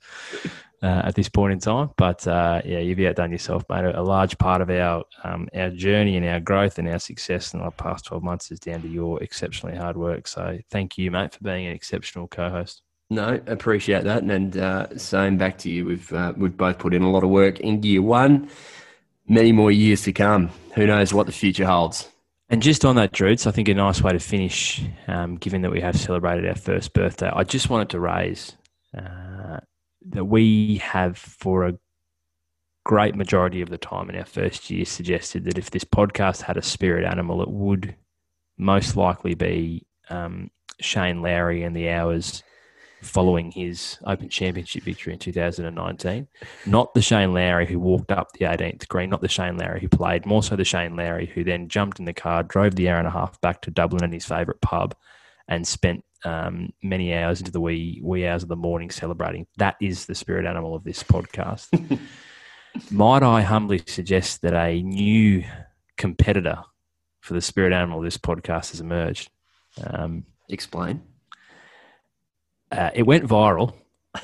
uh, at this point in time. But uh, yeah, you've outdone yourself, mate. A, large part of our um, our journey and our growth and our success in the past 12 months is down to your exceptionally hard work. So thank you, mate, for being an exceptional co-host. No, appreciate that, and, and uh, same back to you. We've uh, we've both put in a lot of work in year one. Many more years to come. Who knows what the future holds? And just on that, Druids, I think a nice way to finish, um, given that we have celebrated our first birthday, I just wanted to raise uh, that we have, for a great majority of the time in our first year, suggested that if this podcast had a spirit animal, it would most likely be um, Shane Lowry and the hours following his Open Championship victory in 2019. Not the Shane Lowry who walked up the 18th green, not the Shane Lowry who played, more so the Shane Lowry who then jumped in the car, drove the hour and a half back to Dublin and his favourite pub, and spent um, many hours into the wee wee hours of the morning celebrating. That is the spirit animal of this podcast. Might I humbly suggest that a new competitor for the spirit animal of this podcast has emerged? Um, Explain. uh, it went viral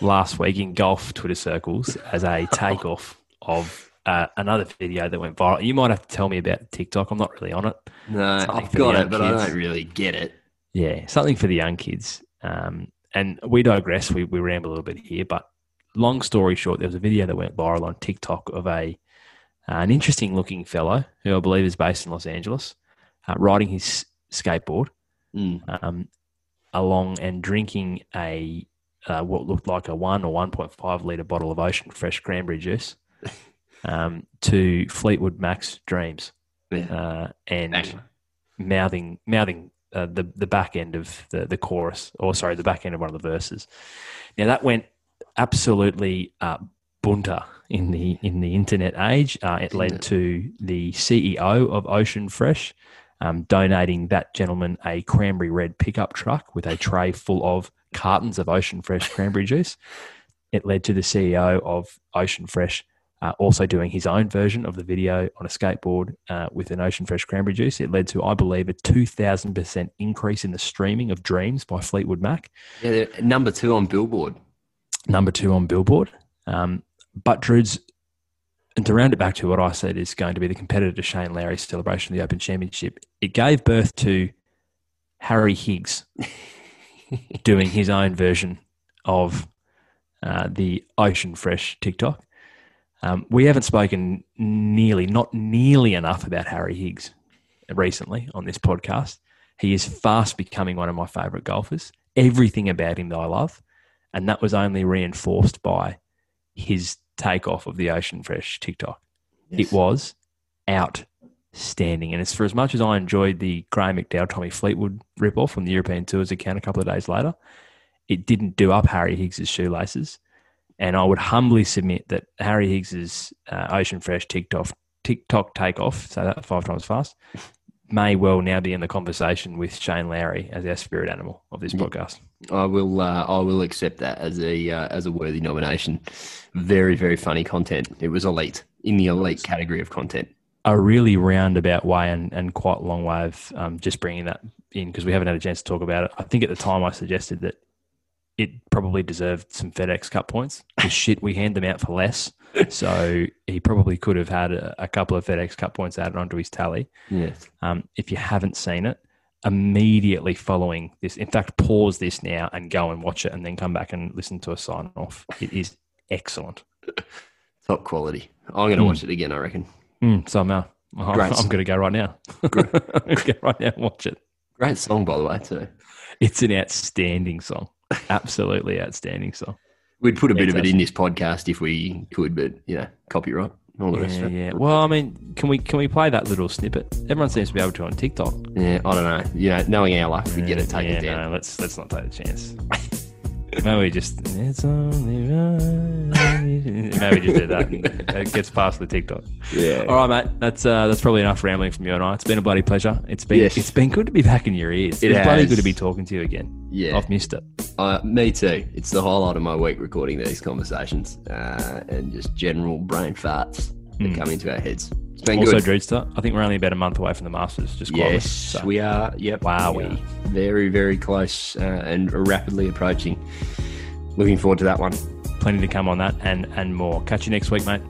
last week in golf Twitter circles as a takeoff of uh, another video that went viral. You might have to tell me about TikTok. I'm not really on it. No, I've got it, but I don't really get it. Yeah, something for the young kids. Um, and we digress. We, we ramble a little bit here, but long story short, there was a video that went viral on TikTok of a uh, an interesting looking fellow who I believe is based in Los Angeles, uh, riding his skateboard Mm. um, along and drinking a uh, what looked like a one or one point five liter bottle of Ocean Fresh cranberry juice um, to Fleetwood Mac's Dreams, Yeah. uh, and mouthing mouthing uh, the the back end of the the chorus, or sorry, the back end of one of the verses. Now that went absolutely uh, bunter in the in the internet age. Uh, it led to the CEO of Ocean Fresh um, donating that gentleman a cranberry red pickup truck with a tray full of cartons of Ocean Fresh cranberry juice. It led to the CEO of Ocean Fresh uh, also doing his own version of the video on a skateboard uh, with an Ocean Fresh cranberry juice. It led to, I believe, a 2,000% increase in the streaming of Dreams by Fleetwood Mac. Yeah, number two on Billboard. Number two on Billboard. Um, but Drudes, and to round it back to what I said is going to be the competitor to Shane Lowry's celebration of the Open Championship, it gave birth to Harry Higgs doing his own version of uh, the Ocean Fresh TikTok. Um, we haven't spoken nearly, not nearly enough about Harry Higgs recently on this podcast. He is fast becoming one of my favourite golfers. Everything about him that I love. And that was only reinforced by his takeoff of the Ocean Fresh TikTok. Yes. It was outstanding. And it's for as much as I enjoyed the Graeme McDowell Tommy Fleetwood ripoff from the European Tours account a couple of days later, it didn't do up Harry Higgs's shoelaces. And I would humbly submit that Harry Higgs's uh, Ocean Fresh TikTok TikTok takeoff, say that five times fast, may well now be in the conversation with Shane Lowry as our spirit animal of this podcast. I will. Uh, I will accept that as a uh, as a worthy nomination. Very very funny content. It was elite in the elite category of content. A really roundabout way and, and quite a long way of um, just bringing that in because we haven't had a chance to talk about it. I think at the time I suggested that it probably deserved some FedEx Cup points. Shit, we hand them out for less. So he probably could have had a, a, couple of FedEx Cup points added onto his tally. Yes. Um, if you haven't seen it, immediately following this, in fact, pause this now and go and watch it, and then come back and listen to a sign off. It is excellent. Top quality. I'm going to mm. watch it again. I reckon. Mm, so am I. I'm, I'm going to go right now. Go right now and watch it. Great song, by the way, too. It's an outstanding song. Absolutely outstanding song. We'd put a bit of it in this podcast if we could, but you know, copyright. All the yeah, rest of it. Yeah. Well, I mean, can we can we play that little snippet? Everyone seems to be able to on TikTok. Yeah, I don't know. You know, knowing our luck, we get it taken yeah, down. No, let's let's not take the chance. Maybe just it's only right. Maybe just do that. it gets past the TikTok. Yeah. All right, mate. That's uh, that's probably enough rambling from you and I. It's been a bloody pleasure. It's been yes. it's been good to be back in your ears. It it's has. bloody good to be talking to you again. Yeah. I've missed it. Uh, me too. It's the highlight of my week recording these conversations uh, and just general brain farts that mm. come into our heads. It's been also, good. I think we're only about a month away from the Masters. Just yes, so. we are. Yep. Wow, we are very very close uh, and rapidly approaching. Looking forward to that one. Plenty to come on that and and more. Catch you next week, mate.